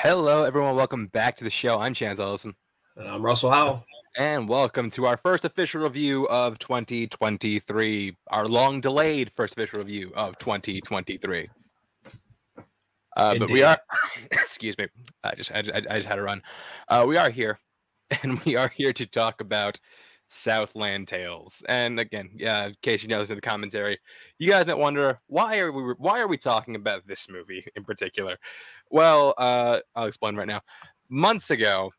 Hello, everyone. Welcome back to the show. I'm Chance Ellison. And I'm Russell Howell. And welcome to our first official review of 2023, our long delayed first official review of 2023. Uh, but we are, excuse me, I just, I, I just had a run. Uh, we are here, and we are here to talk about Southland Tales. And again, yeah, in case you noticed in the commentary, you guys might wonder why are we why are we talking about this movie in particular? Well, uh, I'll explain right now. Months ago,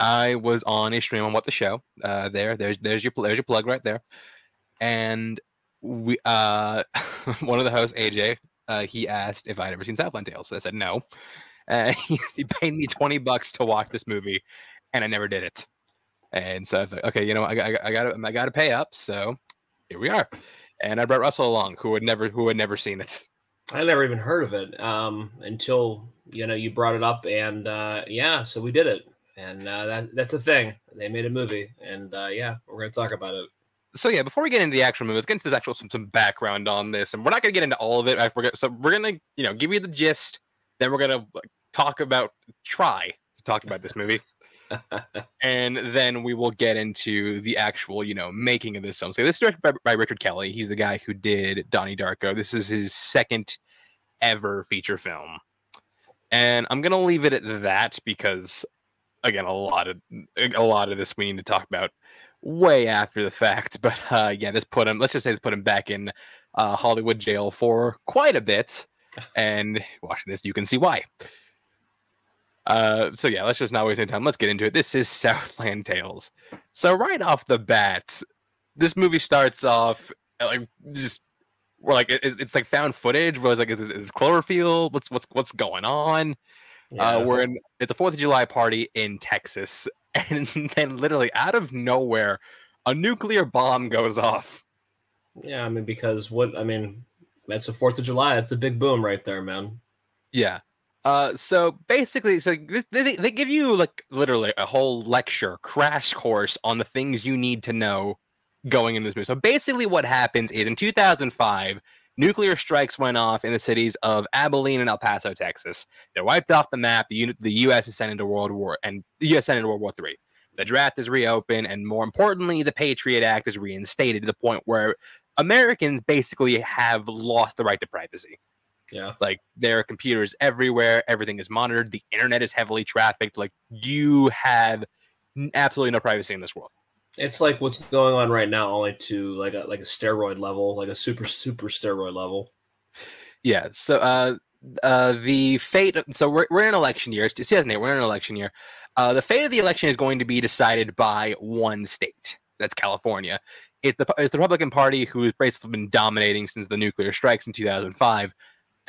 I was on a stream on What the Show. Uh, there, there's there's your there's your plug right there, and we uh, one of the hosts, AJ, uh, he asked if I'd ever seen Southland Tales. I said no. Uh, he, he paid me twenty bucks to watch this movie, and I never did it. And so I thought, okay, you know, I, I, I got I got to pay up. So here we are. And I brought Russell along, who had never who had never seen it. I never even heard of it um, until you know you brought it up, and uh, yeah, so we did it, and uh, that that's a thing. They made a movie, and uh, yeah, we're gonna talk about it. So yeah, before we get into the actual movie, let's get into this actual some, some background on this, and we're not gonna get into all of it. I forget. So we're gonna you know give you the gist, then we're gonna talk about try to talk about this movie. And then we will get into the actual, you know, making of this film. So this is directed by, by, Richard Kelly. He's the guy who did Donnie Darko. This is his second ever feature film, and I'm gonna leave it at that because, again, a lot of a lot of this we need to talk about way after the fact. But uh, yeah, this put him. Let's just say this put him back in uh, Hollywood jail for quite a bit. And watching this, you can see why. Uh, so yeah, let's just not waste any time. Let's get into it. This is Southland Tales. So right off the bat, this movie starts off uh, like just we're like it's, it's like found footage. Where it's like is, is Cloverfield? What's what's what's going on? Uh, yeah. Uh, we're in it's a Fourth of July party in Texas, and then literally out of nowhere, a nuclear bomb goes off. Yeah, I mean because what I mean that's the Fourth of July. That's the big boom right there, man. Yeah. Uh, so basically, so they, they give you like literally a whole lecture, crash course on the things you need to know going in this movie. So basically, what happens is in 2005, nuclear strikes went off in the cities of Abilene and El Paso, Texas. They're wiped off the map. The, U- the U.S. is sent into World War, and the U.S. sent into World War Three. The draft is reopened, and more importantly, the Patriot Act is reinstated to the point where Americans basically have lost the right to privacy. Yeah. Like there are computers everywhere, everything is monitored, the internet is heavily trafficked. Like you have absolutely no privacy in this world. It's like what's going on right now, only to like a like a steroid level, like a super super steroid level. Yeah. So uh uh the fate so we're we're in election year. It's 2008, we're in an election year. Uh the fate of the election is going to be decided by one state. That's California. It's the it's the Republican Party who has basically been dominating since the nuclear strikes in 2005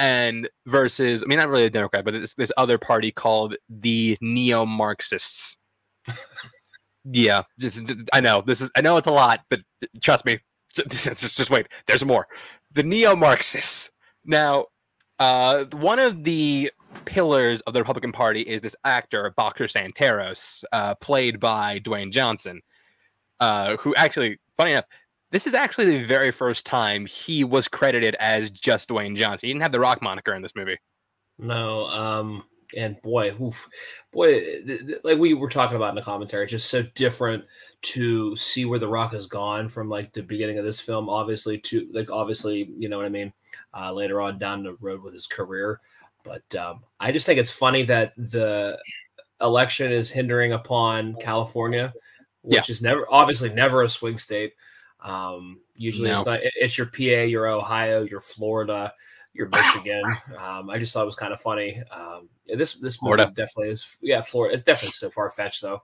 and versus I mean not really a Democrat, but this this other party called the neo Marxists. yeah, just, just, I know this is I know it's a lot, but trust me, just, just, wait. There's more. The neo Marxists. Now, uh, one of the pillars of the Republican Party is this actor Boxer Santaros, uh, played by Dwayne Johnson, uh, who actually, funny enough, this is actually the very first time he was credited as just Dwayne Johnson. He didn't have the Rock moniker in this movie. No, um, and boy, oof, boy, like we were talking about in the commentary, just so different to see where the Rock has gone from like the beginning of this film, obviously to like obviously, you know what I mean, uh, later on down the road with his career. But um, I just think it's funny that the election is hindering upon California, which yeah. is never obviously never a swing state. Um, usually no. it's not, it's your PA, your Ohio, your Florida, your Michigan. um, I just thought it was kind of funny. Um, this this Florida definitely is. Yeah, Florida. It's definitely so far fetched though.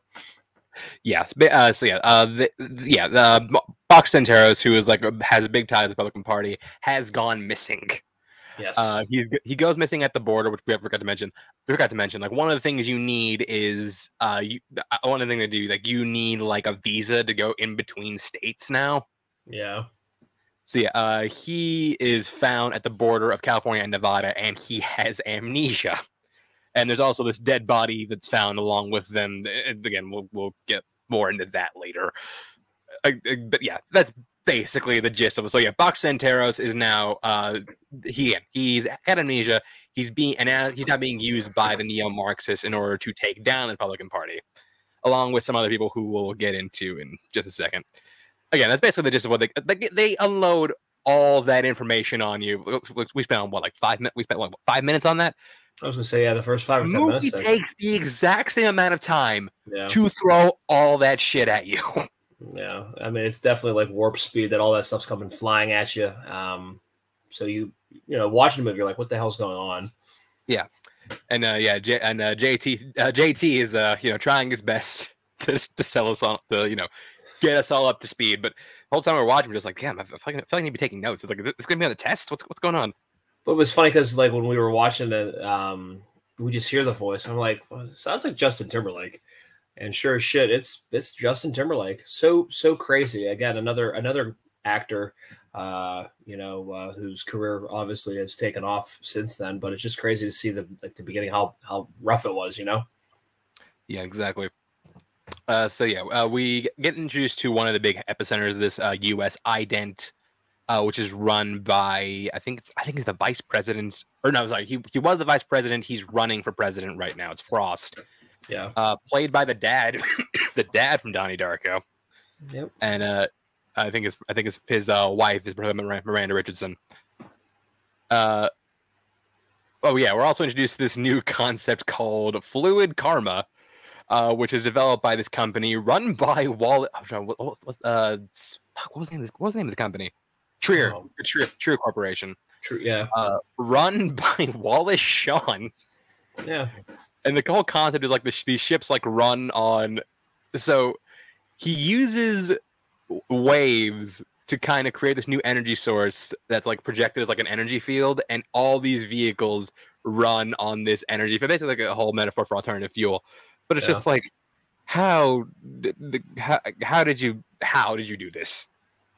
Yes. Uh, so yeah, uh, the, yeah, the Box Santaros, who is like has a big ties to the Republican Party, has gone missing. Yes. Uh, he he goes missing at the border, which we forgot to mention. We forgot to mention. Like one of the things you need is uh, you, uh, one of the things to do like you need like a visa to go in between states now. Yeah. So yeah, uh, he is found at the border of California and Nevada, and he has amnesia. And there's also this dead body that's found along with them. And Again, we'll we'll get more into that later. Uh, uh, but yeah, that's basically the gist of it. So yeah, Box Santaros is now uh he he's had amnesia. He's being and he's not being used by the neo-Marxists in order to take down the Republican Party, along with some other people who we'll get into in just a second. Again, that's basically the gist of what they they, they unload all that information on you. We spent on what like five minutes. We spent what, five minutes on that. I was gonna say yeah, the first five or ten movie minutes. takes the exact same amount of time Yeah, to throw all that shit at you. yeah. I mean, it's definitely like warp speed that all that stuff's coming flying at you. Um, so you you know watching the movie, you're like, what the hell's going on? Yeah, and uh, yeah, J- and uh, JT uh, JT is uh, you know trying his best to, to sell us on to you know get us all up to speed. But the whole time we're watching, we're just like, damn, I feel like, I feel like I need to be taking notes. It's like it's gonna be on a test. What's what's going on? But it was funny because like when we were watching it, um, we just hear the voice. I'm like, well, it sounds like Justin Timberlake. And sure as shit, it's it's Justin Timberlake. So so crazy. Again, another another actor, uh, you know, uh, whose career obviously has taken off since then. But it's just crazy to see the like the beginning how how rough it was. You know. Yeah, exactly. Uh, so yeah, uh, we get introduced to one of the big epicenters of this uh, U.S. ident, uh, which is run by I think it's I think it's the vice president or no, sorry, he he was the vice president. He's running for president right now. It's Frost, Yeah. uh, played by the dad, the dad from Donnie Darko, Yep. and uh, I think it's I think it's his uh, wife is Miranda Richardson. Uh, oh yeah, we're also introduced to this new concept called fluid karma, uh, which is developed by this company run by Wall. I'm what, what, what, uh, what was the name? Of this, what was the name of the company? Treer, Oh. Treer, Treer Corporation, True. Yeah. uh, run by Wallace Shawn Yeah. And the whole concept is like the, sh- these ships like run on so he uses waves to kind of create this new energy source that's like projected as like an energy field and all these vehicles run on this energy field. Basically like a whole metaphor for alternative fuel. But it's Yeah. just like how, how how did you how did you do this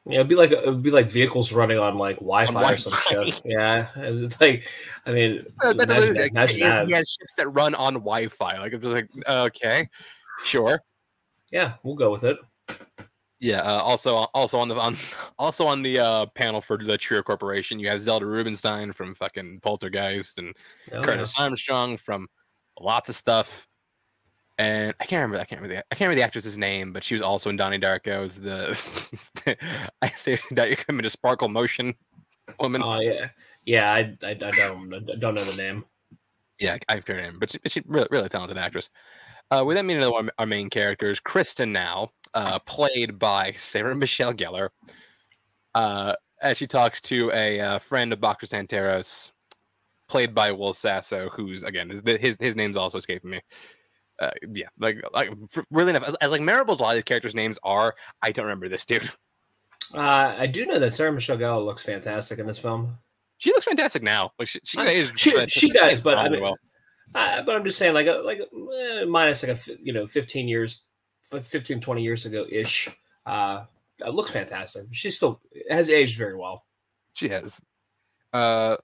Yeah, it'd be like it'd be like vehicles running on like Wi-Fi or some shit. Yeah, and it's like, I mean, Uh, that's what it imagine, that- Like, imagine he, has, he has ships that run on wi-fi like i'm just like okay sure Yeah, we'll go with it. Yeah. Uh, also, also on the on, also on the uh, panel for the Treer Corporation, you have Zelda Rubinstein from fucking Poltergeist and Oh, Curtis Armstrong from lots of stuff. And I can't remember. I can't remember. The, I can't remember the actress's name, but she was also in Donnie Darko. As the I say that you come into Sparkle Motion woman. Oh yeah, yeah. I, I, I don't I don't know the name. Yeah, I forget her name, but she, but she really, really talented actress. Uh, we then meet another one of our main characters, Kristen. Now, uh, played by Sarah Michelle Gellar, uh, as she talks to a uh, friend of Boxer Santaros, played by Will Sasso, who's again his his, his name's also escaping me. Uh, yeah, like like really enough, as, like memorable as a lot of these characters' names are, I don't remember this dude. Uh, I do know that Sarah Michelle Gellar looks fantastic in this film. She looks fantastic now. Like she, she Uh, is, she- she does, but I mean- Uh, but I'm just saying, like, a, like eh, minus like a you know 15 years, f- 15 20 years ago ish. Uh, it looks fantastic. She still has aged very well. She has. Uh,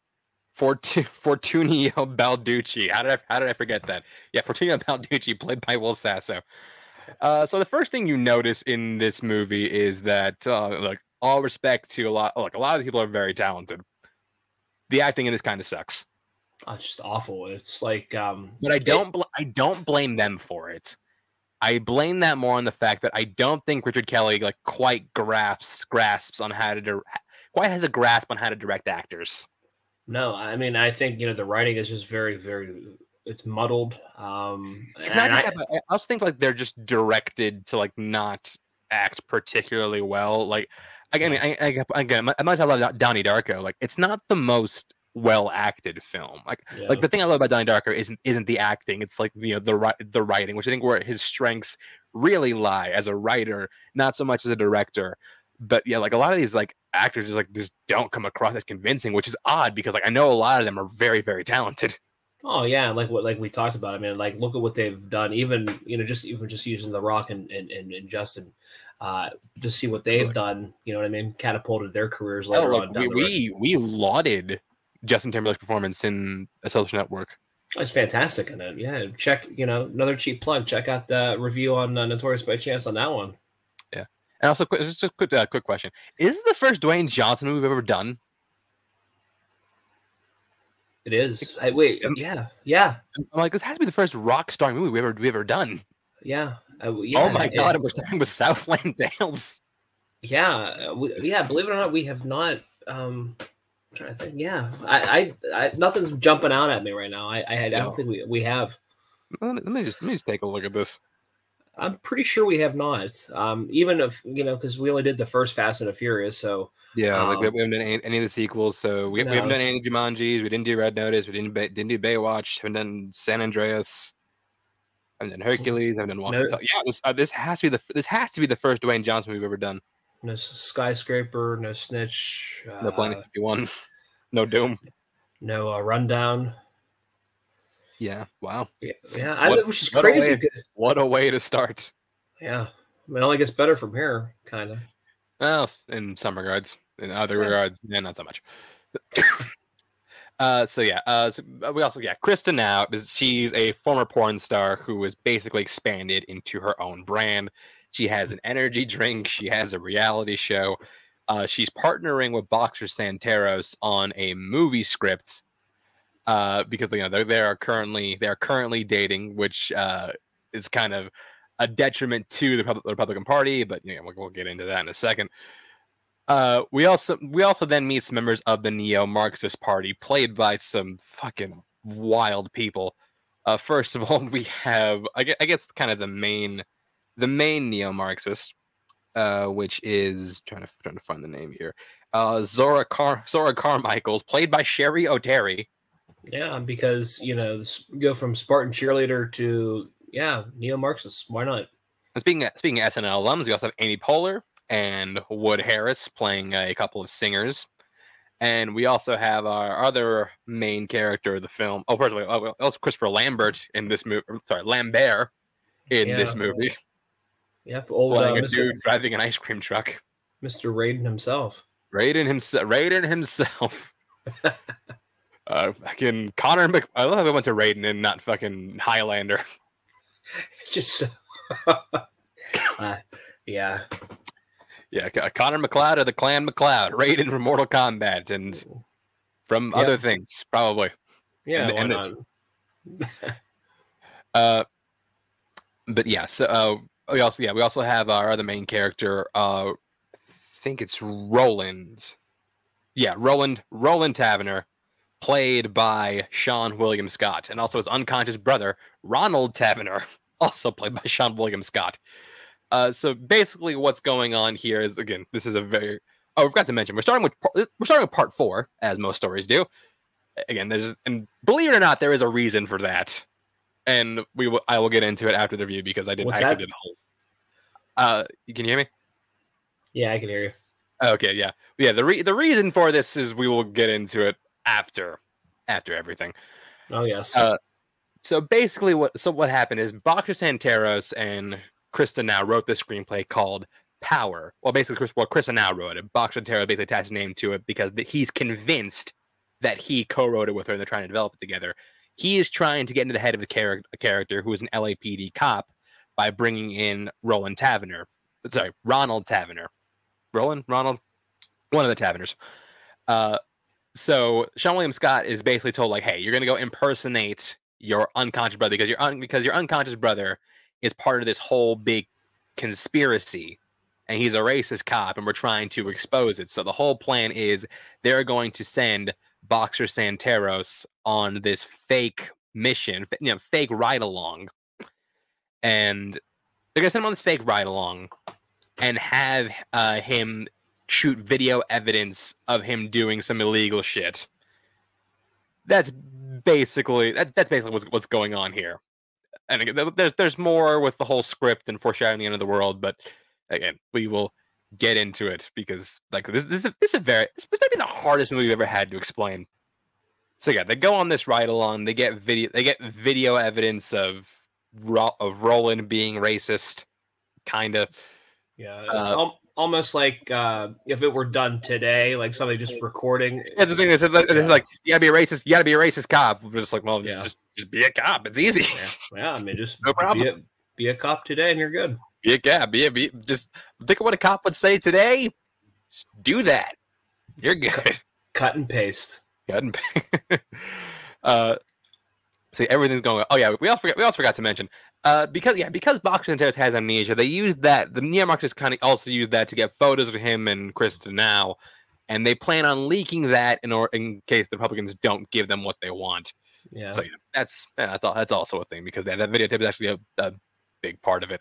Fortu- Fortunio Balducci. How did I how did I forget that? Yeah, Fortunio Balducci, played by Will Sasso. Uh, so the first thing you notice in this movie is that, uh, like, all respect to a lot, like a lot of people are very talented. The acting in this kind of sucks, Oh, it's just awful. It's like um, but I don't, bl- I don't blame them for it. I blame that more on the fact that I don't think Richard Kelly like quite grasps grasps on how to dir- quite has a grasp on how to direct actors. No, I mean, I think you know the writing is just very, very. It's muddled. Um, It's and not I- that, I also think like they're just directed to like not act particularly well. Like again, I, I, I, again, as much I love Donnie Darko, like it's not the most well acted film. Like yeah. like the thing I love about Donnie Darko isn't isn't the acting. It's like you know the the writing, which I think where his strengths really lie as a writer, not so much as a director. But yeah, like a lot of these like actors just like just don't come across as convincing, which is odd because like I know a lot of them are very very talented. Oh yeah, like what like we talked about. I mean, like look at what they've done. Even you know, just even just using The Rock and and, and, and Justin, uh, to see what they've Right. done. You know what I mean? Catapulted their careers Oh, later look, on. we, we we lauded Justin Timberlake's performance in a social network. It's fantastic in it. Yeah, check. You know, another cheap plug. Check out the review on uh, Notorious by Chance on that one. And also, just a quick, uh, quick question: Is this the first Dwayne Johnson movie we've ever done? It is. I, wait, Um, yeah, yeah, I'm like, this has to be the first rock star movie we ever we ever done. yeah. Uh, yeah oh my it- god, and we're starting with Southland Tales. Yeah, uh, we, yeah. Believe it or not, we have not. Um, I'm trying to think. Yeah, I, I, I nothing's jumping out at me right now. I, I, I don't think we, we have. Let me, let me just let me just take a look at this. I'm pretty sure we have not. Um, even if you know, because we only did the first Fast and the Furious, so Yeah, like we, Um, haven't done any, any of the sequels, so we, No, we haven't done any Jumanjis. We didn't do Red Notice. We didn't ba- didn't do Baywatch. Haven't done San Andreas. Haven't done Hercules. Haven't done Walking. No- Tall. Yeah, this uh, this has to be the this has to be the first Dwayne Johnson we've ever done. no skyscraper, no snitch, No Planet uh, Fifty One. No Doom. no uh, rundown. Yeah. Wow. Yeah, yeah I, What- which is what a crazy. way- What a way to start. yeah, I mean, it only gets better from here, kind of. Well, in some regards. In other Yeah. regards, yeah, not so much. uh, so yeah, uh, so uh, we also yeah, Krysta now is she's a former porn star who has basically expanded into her own brand. She has an energy drink. She has a reality show. Uh, she's partnering with Boxer Santaros on a movie script uh, because you know they they are currently they are currently dating, which uh, is kind of a detriment to the Repub- Republican Party. But you know, we'll, we'll get into that in a second. Uh, we also we also then meet some members of the neo-Marxist Party, played by some fucking wild people. Uh, first of all, we have I gue- I guess kind of the main the main neo-Marxist, uh, which is trying to trying to find the name here. Uh, Zora Car Zora Carmichael's played by Cheri Oteri. Yeah, because you know, go from Spartan cheerleader to yeah, neo Marxist. Why not? And speaking of, speaking of SNL alums, we also have Amy Poehler and Wood Harris playing a couple of singers. And we also have our other main character of the film. Oh, first of all, oh, also Christopher Lambert in this movie. Sorry, Lambert in this movie, Yep, old uh, playing a Mr. dude driving an ice cream truck. Mr. Raiden himself. Raiden himself. Raiden himself. uh, fucking Connor. Mc- I love how we went to Raiden and not fucking Highlander. Just uh, yeah, Yeah, Connor MacLeod of the Clan MacLeod. Raiden from Mortal Kombat and from Yeah. other things, probably. yeah. And- why and? Uh, but yeah, so uh, we also yeah we also have our other main character. Uh, I think it's Roland. Yeah, Roland Roland Taverner, played by Seann William Scott, and also his unconscious brother Ronald Taverner, also played by Seann William Scott. Uh, so basically, what's going on here is again, this is a very oh, we forgot to mention we're starting with we're starting with part four, as most stories do. Again, there's and believe it or not, there is a reason for that and we will I will get into it after the review because I did What's I that? did whole. Uh, you can hear me? Yeah, I can hear you. Okay, yeah, yeah. The re- the reason for this is we will get into it after after everything. Oh yes. Uh, So basically, what so what happened is Boxer Santaros and Krysta now wrote this screenplay called Power. Well, basically, Chris, well, Krysta now wrote it. Boxer Santaros basically attached his name to it because th- he's convinced that he co-wrote it with her and they're trying to develop it together. He is trying to get into the head of the char- a character who is an LAPD cop by bringing in Roland Taverner. Sorry, Ronald Taverner. Roland, Ronald, one of the Taverners. Uh, so Seann William Scott is basically told like, "Hey, you're gonna go impersonate your unconscious brother because your un- because your unconscious brother is part of this whole big conspiracy, and he's a racist cop, and we're trying to expose it. So the whole plan is they're going to send Boxer Santaros on this fake mission, you know, fake ride along, and they're gonna send him on this fake ride along, and have uh, him shoot video evidence of him doing some illegal shit. That's basically that, that's basically what's, what's going on here. And again, there's there's more with the whole script and foreshadowing the end of the world, but again, we will get into it because like this this is, this is a very this, might be the hardest movie we've ever had to explain. So yeah, they go on this ride along. They get video they get video evidence of of Roland being racist, kind of. yeah. uh, al- almost like uh, if it were done today, like somebody just recording. Yeah, the thing is, it's like, it's like you gotta be a racist. You gotta be a racist cop. We're just like, well, Yeah. just just be a cop. It's easy. Yeah, yeah I mean, just No problem. Be a, be a cop today, and you're good. Be a cop. Be a, be, just think of what a cop would say today. Just do that. You're good. Cut and paste. Cut and paste. uh, see, everything's going. Oh yeah, we also forgot. We also forgot to mention. Uh, because yeah, because Boxer Santaros has amnesia, they used that. The neo Marxists kind of also used that to get photos of him and Kristen now, and they plan on leaking that in or in case the Republicans don't give them what they want. Yeah. So yeah, that's yeah, that's all. That's also a thing because that, that videotape is actually a, a big part of it.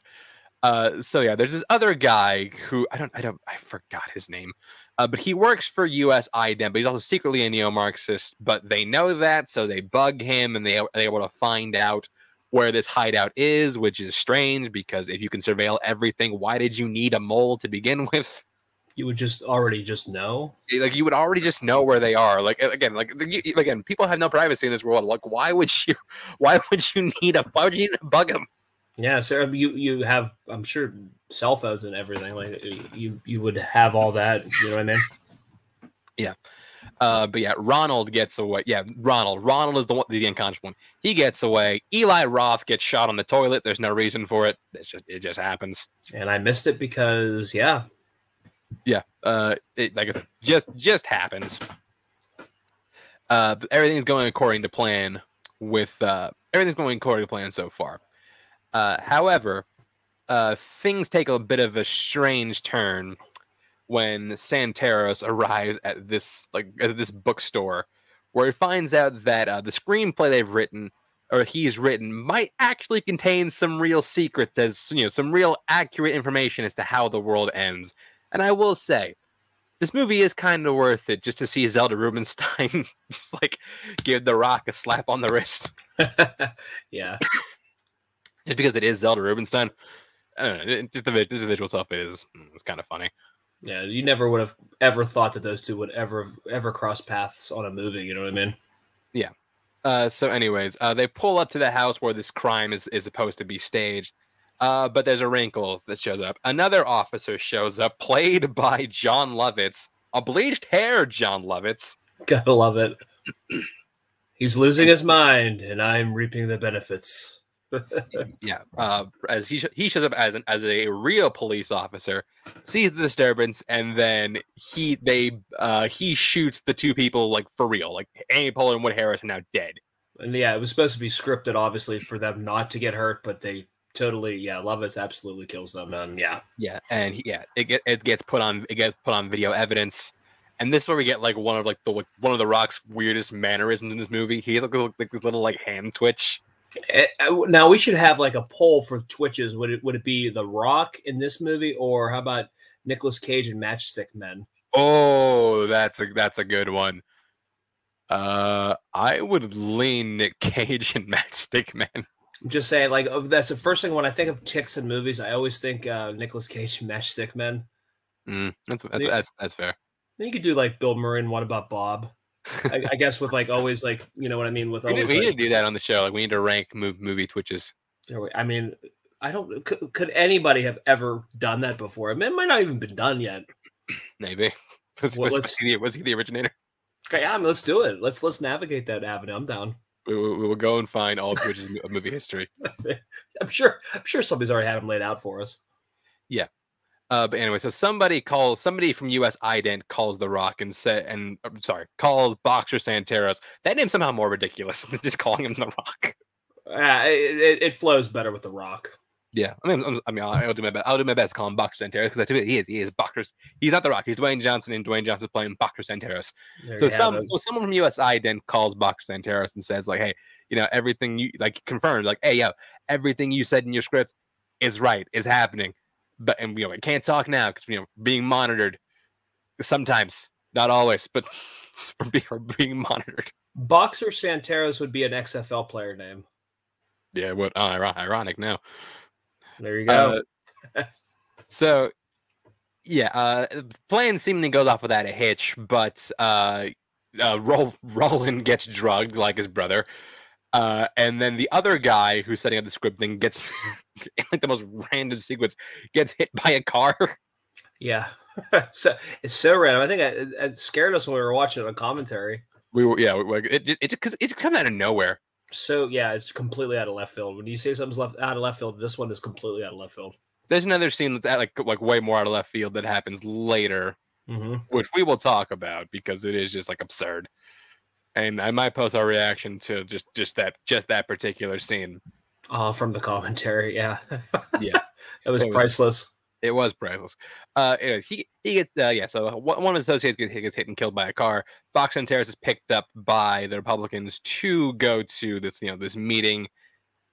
Uh, so yeah, there's this other guy who I don't, I don't, I forgot his name, uh, but he works for U.S. IDEM, but he's also secretly a neo-Marxist. But they know that, so they bug him, and they are able to find out where this hideout is, which is strange because if you can surveil everything, why did you need a mole to begin with? You would just already just know. Like you would already just know where they are. Like again, like again, people have no privacy in this world. Like why would you? Why would you need a? Why would you need to bug them? Yeah, so you you have I'm sure cell phones and everything like you you would have all that. You know what I mean? Yeah. Uh, but yeah, Ronald gets away. Yeah, Ronald. Ronald is the one, the unconscious one. He gets away. Eli Roth gets shot on the toilet. There's no reason for it. It's just it just happens. And I missed it because yeah, yeah. Uh, it, like I said, just just happens. Uh, everything's going according to plan. With uh, everything's going according to plan so far. Uh, however, uh, things take a bit of a strange turn when Santaros arrives at this like at this bookstore, where he finds out that uh, the screenplay they've written or he's written might actually contain some real secrets, as you know, some real accurate information as to how the world ends. And I will say, this movie is kind of worth it just to see Zelda Rubinstein just like give The Rock a slap on the wrist. yeah just because it is Zelda Rubinstein. I don't know. It, just the, just the visual stuff is it's kind of funny. Yeah, you never would have ever thought that those two would ever ever cross paths on a movie. You know what I mean? Yeah. Uh, so, anyways, uh, they pull up to the house where this crime is, is supposed to be staged. Uh, but there's a wrinkle that shows up. Another officer shows up, played by Jon Lovitz, a bleached hair Jon Lovitz. Gotta love it. He's losing his mind, and I'm reaping the benefits yeah, uh, as he sh- he shows up as an as a real police officer, sees the disturbance, and then he they uh, he shoots the two people like for real, like Amy Poehler and Wood Harris are now dead. And yeah, it was supposed to be scripted, obviously, for them not to get hurt, but they totally yeah, Lovitz absolutely kills them, and yeah, yeah, and he, yeah, it get, it gets put on it gets put on video evidence. And this is where we get like one of like the one of the Rock's weirdest mannerisms in this movie. He has like, like this little like hand twitch now we should have like a poll for Twitches. Would it would it be The Rock in this movie, or how about Nicolas Cage and Matchstick Men? Oh, that's a that's a good one. Uh, I would lean Nick Cage and Matchstick Men. I'm just saying, like that's the first thing when I think of ticks in movies. I always think uh, Nicolas Cage and Matchstick Men. Mm, that's that's, that's that's fair. Then you could do like Bill Murray and What About Bob? I, I, guess with like always like you know what I mean with always. We, need, we like, need to do that on the show. Like we need to rank movie, movie twitches. I mean, I don't. Could, could, anybody have ever done that before? I mean, it might not even been done yet. Maybe. Was, well, was, he, was he the originator? Okay, yeah, I mean, let's do it. Let's let's navigate that avenue. I'm down. We, we, we will go and find all twitches of movie history. I'm sure. I'm sure somebody's already had them laid out for us. Yeah. Uh, but anyway, so somebody calls somebody from US Ident calls The Rock and said, and I'm sorry, calls Boxer Santaros. That name's somehow more ridiculous than just calling him The Rock. Uh, it, it flows better with The Rock. Yeah, I mean, I mean, I'll do my best. I'll do my best to call him Boxer Santaros because that's he is. He is Boxer. He's not The Rock. He's Dwayne Johnson, and Dwayne Johnson's playing Boxer Santaros. There so some, so someone from US Ident calls Boxer Santaros and says, like, hey, you know, everything you like confirmed, like, hey, yo, everything you said in your script is right, is happening but and you know, I can't talk now because you know being monitored. Sometimes, not always, but for being monitored. Boxer Santaros would be an XFL player name. Yeah, what oh, ironic now. There you go. Uh, so, yeah, uh, plan seemingly goes off without a hitch, but uh, uh, Roland gets drugged like his brother. Uh, and then the other guy who's setting up the script thing gets like the most random sequence gets hit by a car. Yeah, so it's so random. I think it, it, scared us when we were watching it on commentary. We were, yeah, it it it, it, it comes out of nowhere. So yeah, it's completely out of left field. When you say something's left out of left field, this one is completely out of left field. there's another scene that's at, like like way more out of left field that happens later, Mm-hmm. which we will talk about because it is just like absurd. And I might post our reaction to just just that just that particular scene. Uh, from the commentary, yeah, Yeah. it was It was- priceless. It was priceless. Uh, anyway, he he gets uh, yeah. So one one of his associates gets, gets hit and killed by a car. Box Santaros is picked up by the Republicans to go to this you know this meeting.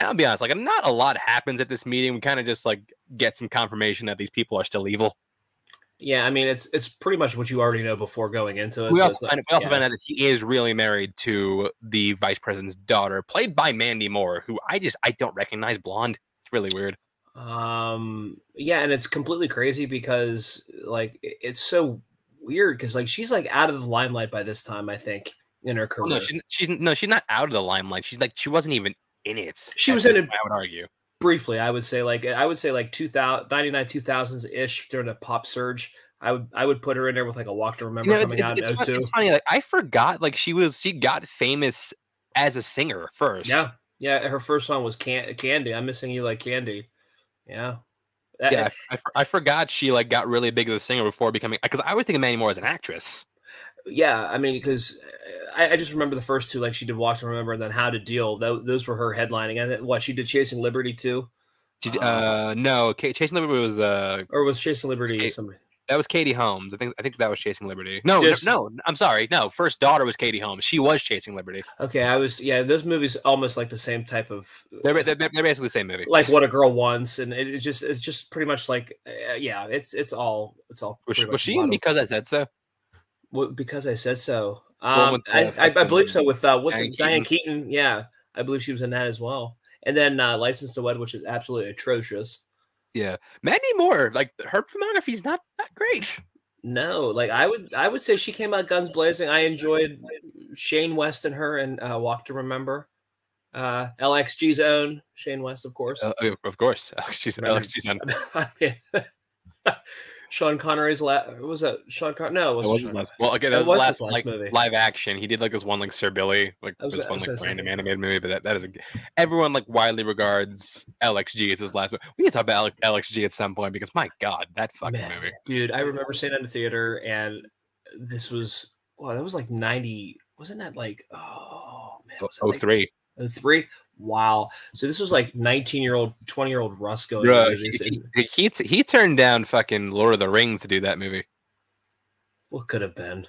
And I'll be honest, like not a lot happens at this meeting. We kind of just like get some confirmation that these people are still evil. Yeah, I mean, it's it's pretty much what you already know before going into it. we so also, find, we also yeah. find out that he is really married to the vice president's daughter, played by Mandy Moore, who I just I don't recognize blonde. It's really weird. Um, yeah, and it's completely crazy because like it's so weird because like she's like out of the limelight by this time. I think in her Oh, career. no, she, she's no, she's not out of the limelight. She's like she wasn't even in it. She was in it- I would argue. Briefly i would say like i would say like 2000 99 2000s ish during the pop surge i would i would put her in there with like a walk to remember You know, coming it's, out it's, in fun- 02 it's funny. Like I forgot, like she was, she got famous as a singer first. yeah yeah her first song was Can- candy i'm missing you like candy yeah That- yeah. I, I I forgot she like got really big as a singer before becoming. Because I was thinking Mandy Moore as an actress. Yeah i mean because I, I just remember the first two like she did walk to remember and then how to deal Tho- those were her headlining and what she did chasing liberty too Oh. uh, no, Kate, Chasing Liberty was uh, or was chasing liberty Kate- somebody that was Katie Holmes. I think I think that was Chasing Liberty. No, no, Just- no, I'm sorry. No, first daughter was Katie Holmes. She was Chasing Liberty. okay i was yeah those movies almost like the same type of They're, they're, they're basically the same movie. like what a girl wants, and it, it's just it's just pretty much like uh, yeah, it's it's all it's all Was, she- was she in because I said so? Well, because I said so. Um, I, I, I believe so with uh, what's Diane it, Diane Keaton. Yeah, I believe she was in that as well. And then uh, License to Wed, which is absolutely atrocious. Yeah, Mandy Moore. Like her filmography is not not great. No, like I would I would say she came out guns blazing. I enjoyed Shane West and her and uh, Walk to Remember. Uh, LXG's own Shane West, of course. Uh, of course, she's Right. Alex. She's on. I mean, Sean Connery's la- was that Sean Con? No, it wasn't was Sean his last. Well, again, that was, was the his last, last like movie. live action. He did like this one like Sir Billy, like was this one like random animated movie. But that, that is a, everyone like widely regards LXG as his last. movie. We need to talk about LXG at some point because my God, that fucking Man, movie. dude. I remember seeing it in the theater, and this was well, that was like ninety. Wasn't that like oh man? Oh, was Oh like three. 03? Wow. So this was like nineteen year old, twenty year old Russ going. Bruh, to he, he, he, he turned down fucking Lord of the Rings to do that movie. what could have been?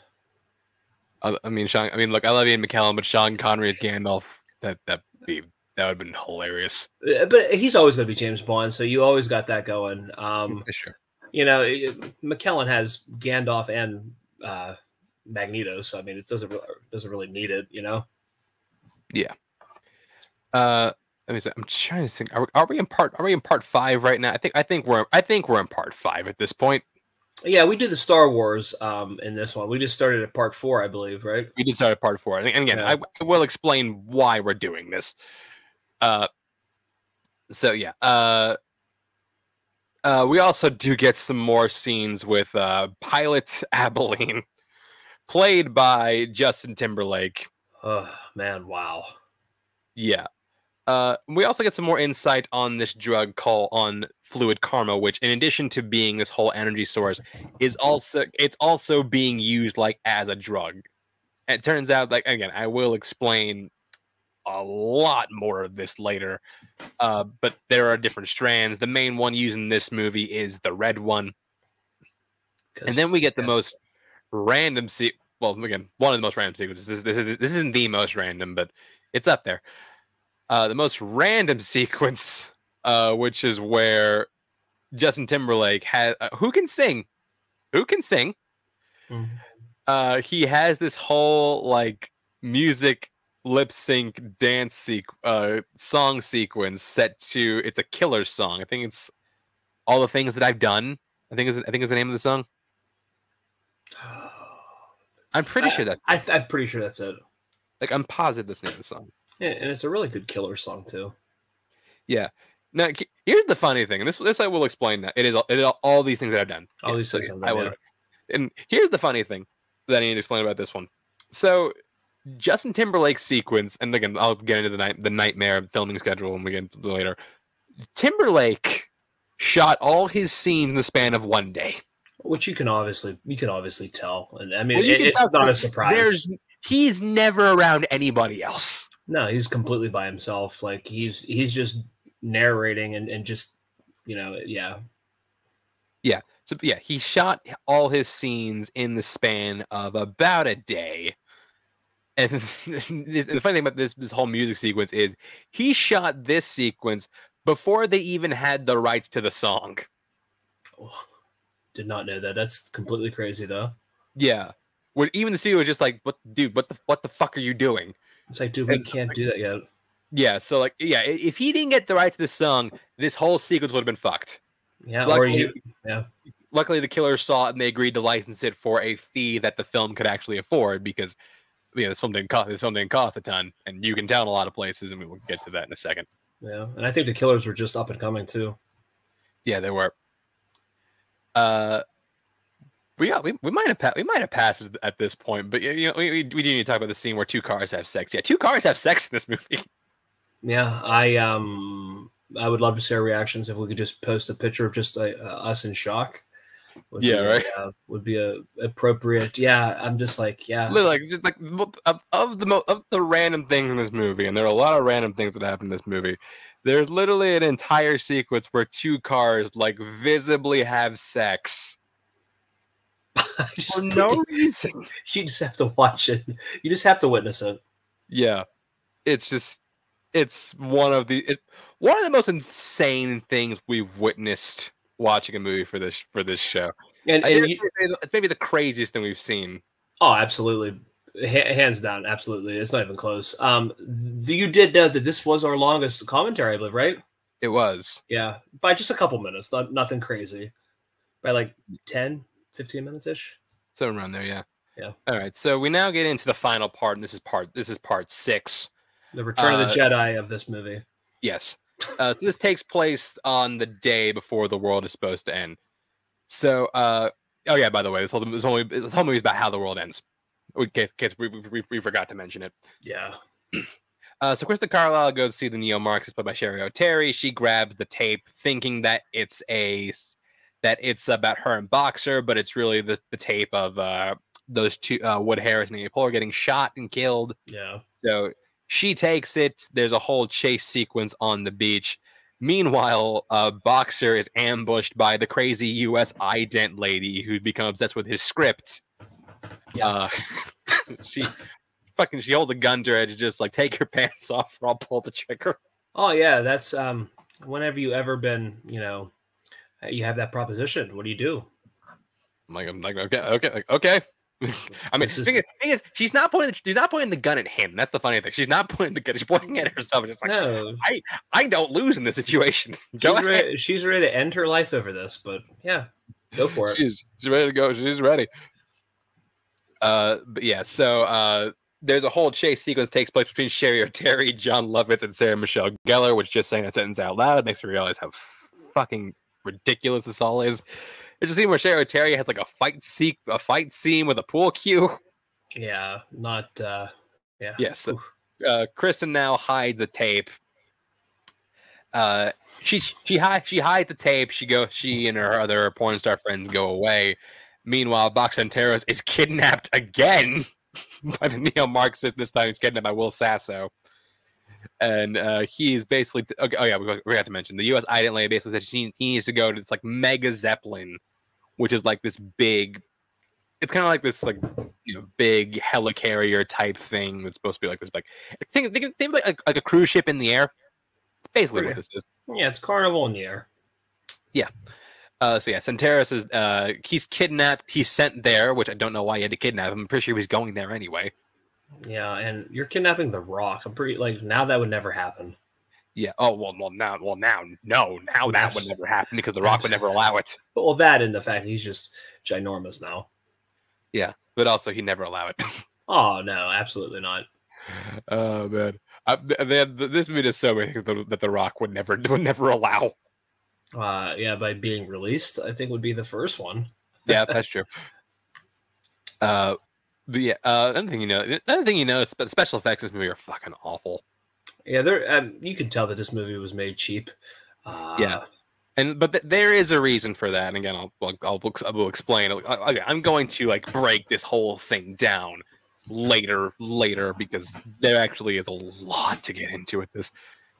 I, I mean, Sean. I mean, look, I love Ian McKellen, but Sean Connery as Gandalf. That that be that would have been hilarious. Uh, But he's always going to be James Bond, so you always got that going. Um, sure. you know, McKellen has Gandalf and uh, Magneto, so I mean, it doesn't really, doesn't really need it, you know. Uh, let me see. I'm trying to think. Are we, are we in part? Are we in part five right now? I think. I think we're. I think we're in part five at this point. Yeah, we did the Star Wars um, in this one. We just started at part four, I believe, right? We did start at part four. And and again, Yeah. I, I will explain why we're doing this. Uh, so yeah. Uh, uh, we also do get some more scenes with uh, Pilot Abilene, played by Justin Timberlake. Oh man, wow. Yeah. Uh, we also get some more insight on this drug called on fluid karma, which, in addition to being this whole energy source, is also it's also being used like as a drug. And it turns out, like again, I will explain a lot more of this later. Uh, but there are different strands. The main one used in this movie is the red one, and then we get the yeah. most random se- well again one of the most random sequences this, this is this isn't the most random but it's up there uh the most random sequence uh which is where justin timberlake has uh, who can sing? Who can sing? Mhm. uh he has this whole like music lip sync dance sequ- uh song sequence set to it's a killer song. I think it's all the things that i've done. I think is i think is the name of the song. I'm pretty sure that's I, I'm pretty sure that's it. like i'm positive that's the name of the song Yeah, and it's a really good killer song too. Yeah. Now here's the funny thing, and this this I will explain that it is all- it is all, these things that I've done. All these things I done, will- yeah. And here's the funny thing that I need to explain about this one. So Justin Timberlake's sequence, and again I'll get into the night the nightmare filming schedule when we get into later. Timberlake shot all his scenes in the span of one day. which you can obviously you can obviously tell, and I mean Well, it- it's not a surprise. There's he's never around anybody else. No, he's completely by himself. Like he's he's just narrating and, and just you know, yeah. Yeah. So yeah, he shot all his scenes in the span of about a day. And the funny thing about this this whole music sequence is he shot this sequence before they even had the rights to the song. Oh, did not know that. That's completely crazy though. Yeah. When even the studio was just like, "What, dude? What the what the fuck are you doing?" It's like, dude, we And can't do that yet. Yeah. So like, yeah, if he didn't get the rights to the song, this whole sequence would have been fucked. Yeah, or Luckily, you yeah. luckily the killers saw it and they agreed to license it for a fee that the film could actually afford because yeah, this film didn't cost this film didn't cost a ton, and you can tell in a lot of places, and we will get to that in a second. Yeah. And I think the killers were just up and coming too. Yeah, they were. Uh, we got we, we might have pa- we might have passed at this point, but you know we, we, we do need to talk about the scene where two cars have sex. Yeah, two cars have sex in this movie. Yeah, I um I would love to see our reactions if we could just post a picture of just uh, uh, us in shock. Would Yeah, be, right. Uh, would be a appropriate. Yeah, I'm just like yeah. Literally, like, just like of, of the mo- of the random things in this movie, and there are a lot of random things that happen in this movie. There's literally an entire sequence where two cars like visibly have sex just, for no reason. you just have to watch it. You just have to witness it. Yeah, it's just it's one of the it, one of the most insane things we've witnessed watching a movie for this for this show. And, and you- It's maybe the craziest thing we've seen. oh, absolutely, Ha- hands down, absolutely. It's not even close. Um, th- you did know that this was our longest commentary, I believe, right? It was. Yeah, by just a couple minutes, not nothing crazy. By like 10, 15 minutes ish. Somewhere around there, yeah. Yeah. All right. So we now get into the final part, and this is part this is part six. The Return of Uh, the Jedi of this movie. Yes. Uh, so this takes place on the day before the world is supposed to end. So, uh, oh yeah, by the way, this whole, this whole, this whole movie is about how the world ends. In case, in case we, we, we forgot to mention it. Yeah. Uh, so Krista Carlisle goes to see the neo Marxist played by Cheri Oteri. She grabs the tape, thinking that it's a that it's about her and Boxer, but it's really the, the tape of uh, those two uh, Wood Harris and Amy Poehler getting shot and killed. Yeah. So she takes it. There's a whole chase sequence on the beach. Meanwhile, uh, Boxer is ambushed by the crazy U.S. ident lady who becomes obsessed with his script. Yeah. Uh, she fucking she holds a gun to her head and just like take her pants off or I'll pull the trigger. Oh yeah, that's um whenever you ever been, you know, you have that proposition, what do you do? I'm like I'm like okay okay like, okay. I mean, the is- thing, is, thing is, she's not pointing. She's not pointing the gun at him. That's the funny thing. She's not pointing the gun. She's pointing at herself. Just like no, I I don't lose in this situation. she's ready, she's ready to end her life over this, but yeah, go for it. She's she's ready to go. She's ready. Uh, but yeah. So uh, there's a whole chase sequence takes place between Cheri Oteri, Jon Lovitz, and Sarah Michelle Gellar. Which just saying that sentence out loud makes me realize how fucking ridiculous this all is. There's a scene where Cheri Oteri has like a fight scene, a fight scene with a pool cue. Yeah, not uh yeah. Yes. Oof. uh, Kristen now hide the tape. Uh, she she hide she hide the tape. She go she and her other porn star friends go away. Meanwhile, Box Santaros is kidnapped again by the neo Marxist. This time he's kidnapped by Will Sasso, and uh, he's basically okay, oh yeah we, forgot to mention the U.S. ident basically said she, he needs to go to this like mega zeppelin, which is like this big. It's kind of like this like you know big helicarrier type thing that's supposed to be like this like think think, think of like, like a cruise ship in the air. It's basically what this is. Yeah, it's carnival in the air. Yeah. Uh, so yeah, Santaros is uh he's kidnapped. He's sent there, which I don't know why he had to kidnap him. I'm pretty sure he was going there anyway. Yeah, and you're kidnapping the rock. I'm pretty like now that would never happen. Yeah. Oh well, well now, well now, no, now that would never happen because the Rock would never allow it. Well that and the fact that he's just ginormous now. Yeah, but also he'd never allow it. Oh no, absolutely not. oh man, I, they, they, this movie does so that, that the Rock would never would never allow. Uh yeah, by being released, I think would be the first one. yeah, that's true. Uh, but yeah, uh, another thing you know, another thing you know, the special effects in this movie are fucking awful. Yeah, there. Um, you can tell that this movie was made cheap. Uh, Yeah. And but th- there is a reason for that. And again, I'll I'll, I'll, I will explain. Okay, I'm going to like break this whole thing down later later because there actually is a lot to get into with this.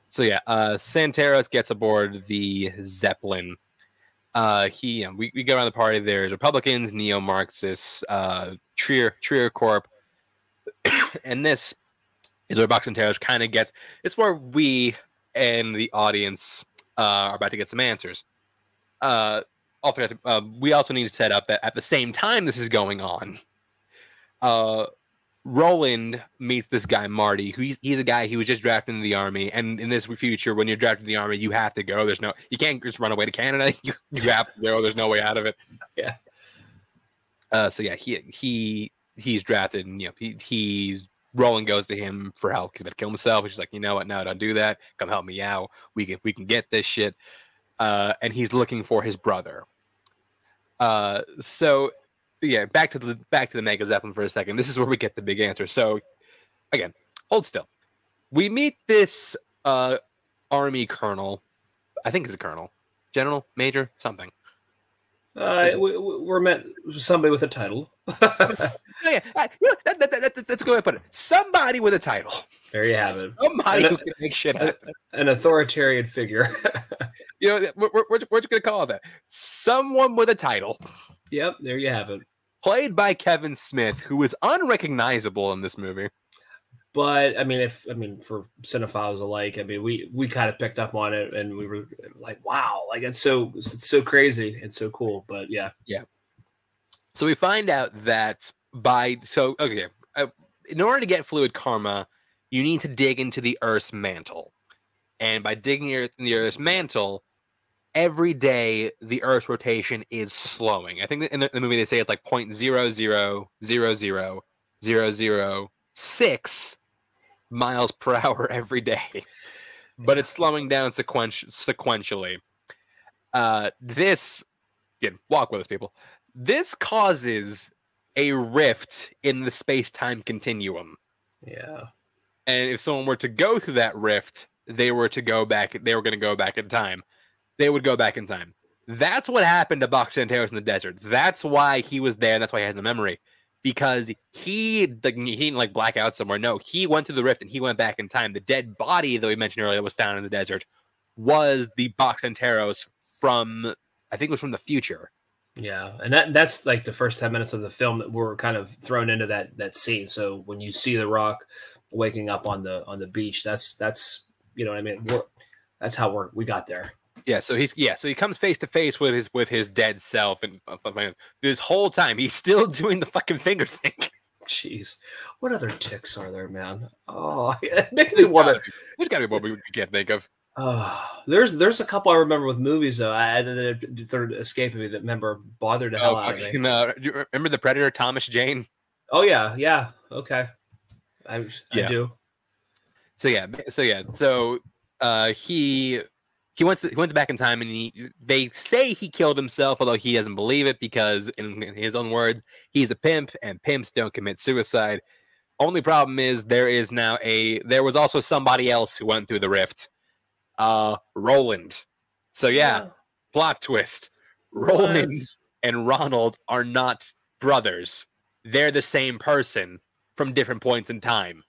So yeah, uh Santaros gets aboard the Zeppelin. Uh he know, we, we go around the party, there's Republicans, neo Marxists, uh Treer Treer Corp. and this is where Box Santaros kind of gets it's where we and the audience uh, are about to get some answers. Uh, also, uh, we also need to set up that at the same time this is going on, uh, Roland meets this guy Marty, who he's, he's a guy he was just drafted into the army, and in this future, when you're drafted in the army, you have to go. There's no, you can't just run away to Canada. You you have to go. There's no way out of it. Yeah. Uh, so yeah, he he he's drafted, and you know he he's Roland goes to him for help. He's about to kill himself. He's like, you know what? No, don't do that. Come help me out. We can we can get this shit. Uh, and he's looking for his brother. Uh, so yeah, back to the back to the Mega Zeppelin for a second. This is where we get the big answer. So again, hold still. We meet this uh, army colonel. I think it's a colonel, general, major, something. Uh, we, we're meant somebody with a title. yeah, uh, that, that, that, that's a good way to put it. Somebody with a title. There you have it. Somebody who can make shit happen. An authoritarian figure. you know, we're, we're, we're just going to call that. Someone with a title. Yep, there you have it. Played by Kevin Smith, who is unrecognizable in this movie. But I mean, if I mean for cinephiles alike, I mean we we kind of picked up on it and we were like, wow, like it's so it's so crazy and so cool. But yeah, yeah. So we find out that by so okay, uh, in order to get fluid karma, you need to dig into the Earth's mantle, and by digging in the Earth's mantle, every day the Earth's rotation is slowing. I think in the, in the movie they say it's like point zero zero zero zero zero zero six miles per hour every day, but it's slowing down sequentially. sequentially. Uh, this, again, walk with us, people. This causes a rift in the space time continuum. Yeah. And if someone were to go through that rift, they were to go back, they were going to go back in time. They would go back in time. That's what happened to Box Santaros in the desert. That's why he was there. And that's why he has the memory because he like he didn't like black out somewhere. No, he went to the rift and he went back in time. The dead body that we mentioned earlier that was found in the desert was the Box Santaros from I think it was from the future. Yeah, and that that's like the first ten minutes of the film that we're kind of thrown into that that scene. So when you see the Rock waking up on the on the beach, that's that's you know what I mean. We're, that's how we're we got there. Yeah, so he's yeah, so he comes face to face with his with his dead self, and uh, this whole time he's still doing the fucking finger thing. Jeez, what other ticks are there, man? Oh, making me want to. There's got to be more we can't think of. Oh, there's there's a couple I remember with movies though. I they're, they're escaping me that remember bothered the hell oh, out fucking, of me. Uh, you remember the Predator, Thomas Jane? Oh yeah, yeah, okay, I, yeah. I do. So yeah, so yeah, so uh, he he went to, he went back in time and he they say he killed himself although he doesn't believe it because in, his own words he's a pimp and pimps don't commit suicide. Only problem is there is now a there was also somebody else who went through the rift. Uh roland. So yeah, yeah. plot twist. Roland and ronald are not brothers. They're the same person from different points in time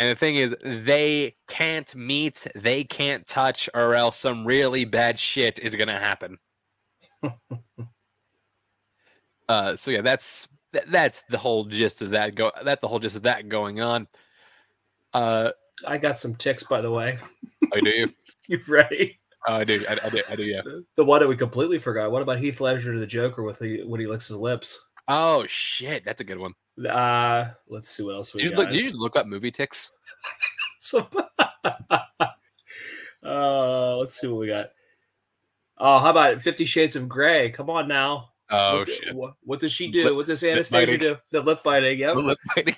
and the thing is, they can't meet, they can't touch, or else some really bad shit is gonna happen. uh, so yeah, that's that's the whole gist of that. Go that the whole gist of that going on. Uh, I got some ticks, by the way. Oh, do you? you ready? Oh, I do. I, I, do. I do. Yeah. The one that we completely forgot. What about Heath Ledger to the Joker with the when he licks his lips? Oh shit, that's a good one. Uh, let's see what else we did got. You look, did you look up movie ticks? so, uh, let's see what we got. Oh, how about Fifty Shades of Grey? Come on now. Oh what, shit! What, what, does she do? Lip, what does Anastasia do? The lip biting. Yep. The lip biting.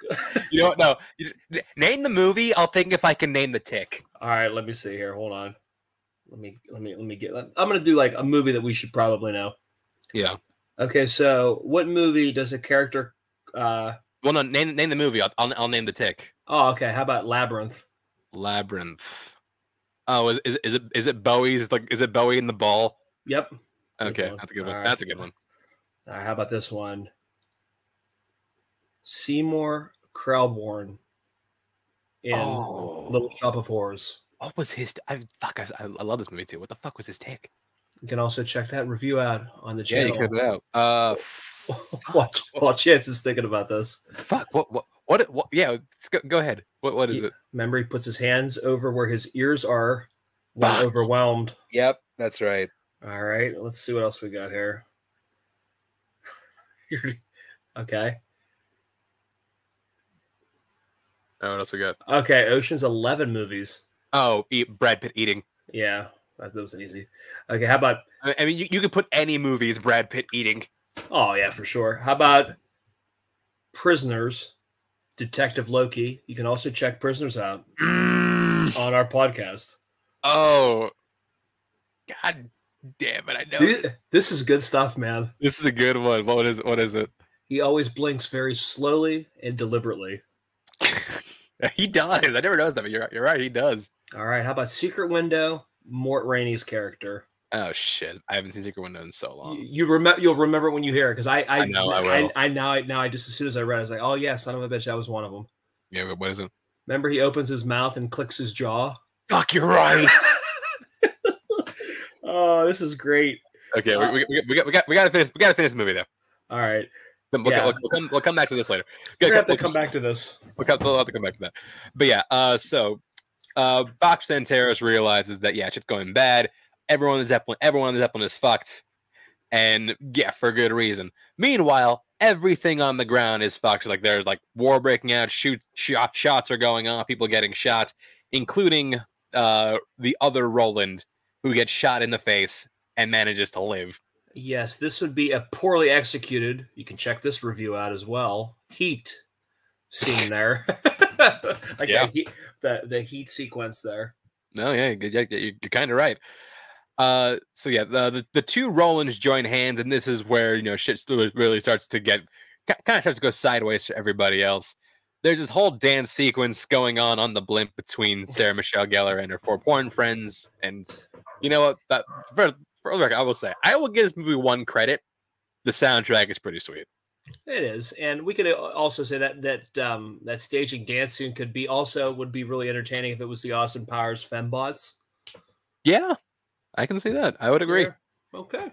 you don't know. Name the movie. I'll think if I can name the tick. All right, let me see here. Hold on. Let me let me let me get. I'm gonna do like a movie that we should probably know. Yeah. Okay, so what movie does a character uh, well, no, name name the movie. I'll, I'll, I'll name the tick. Oh, okay. How about Labyrinth? Labyrinth. Oh, is, is, is it is it Bowie's like is it Bowie in the ball? Yep. Okay, that's a good one. Right. That's a good one. All right, how about this one? Seymour Krelborn in Oh. Little Shop of Horrors. What was his? I fuck. I, I love this movie too. What the fuck was his take? You can also check that review out on the Yeah, you channel. cut it out. Uh, Watch while Chance is thinking about this. fuck. What? What? What? what yeah. Go, go ahead. What? What is Ye- it? Remember, he puts his hands over where his ears are when Fuck. overwhelmed. Yep, that's right. All right, let's see what else we got here. Okay. Oh, what else we got? Okay, Ocean's 11 movies. Oh, eat Brad Pitt eating. Yeah, that, was an easy. Okay, how about I mean, you, you could put any movies Brad Pitt eating. Oh yeah, for sure. How about Prisoners, Detective Loki? You can also check Prisoners out Mm. on our podcast. Oh, god damn it! I know Th- This is good stuff, man. this is a good one. What is? What is it? He always blinks very slowly and deliberately. he does. I never noticed that. But you're you're right. He does. All right, how about Secret Window? Mort Rainey's character. Oh shit! I haven't seen Secret Window in so long. You, you remember? You'll remember it when you hear it because I, I, I know, I will. I, now, I now, I just as soon as I read, it, I was like, oh yeah, son of a bitch, that was one of them. Yeah, but what is it? Remember, he opens his mouth and clicks his jaw. Fuck, you're right. oh, this is great. Okay, Uh, we, we, we, got, we got we got to finish. We got to finish the movie though. All right, We'll, Yeah. we'll, we'll come, we'll come back to this later. we're gonna have to we'll- come back to this. We'll, we'll have to come back to that. But yeah, uh, so uh, Box Santaros realizes that yeah, shit's going bad. Everyone in the Zeppelin, everyone in the Zeppelin is fucked, and yeah, for good reason. Meanwhile, everything on the ground is fucked. Like there's like war breaking out, shoot, shot, shots are going on, people getting shot, including uh, the other Roland who gets shot in the face and manages to live. Yes, this would be a poorly executed. You can check this review out as well. Heat scene there, like Yeah. heat, the the heat sequence there. No, yeah, you- yeah, you- you're kind of right. Uh, so yeah, the, the the two Rolands join hands, and this is where you know shit really starts to get kind of starts to go sideways for everybody else. There's this whole dance sequence going on on the blimp between Sarah Michelle Gellar and her four porn friends, and you know what? That for, for record, I will say I will give this movie one credit. The soundtrack is pretty sweet. It is, and we could uh, also say that that um, that staging dance scene could be also would be really entertaining if it was the Austin Powers fembots. Yeah, I can see that. I would agree. Yeah. Okay.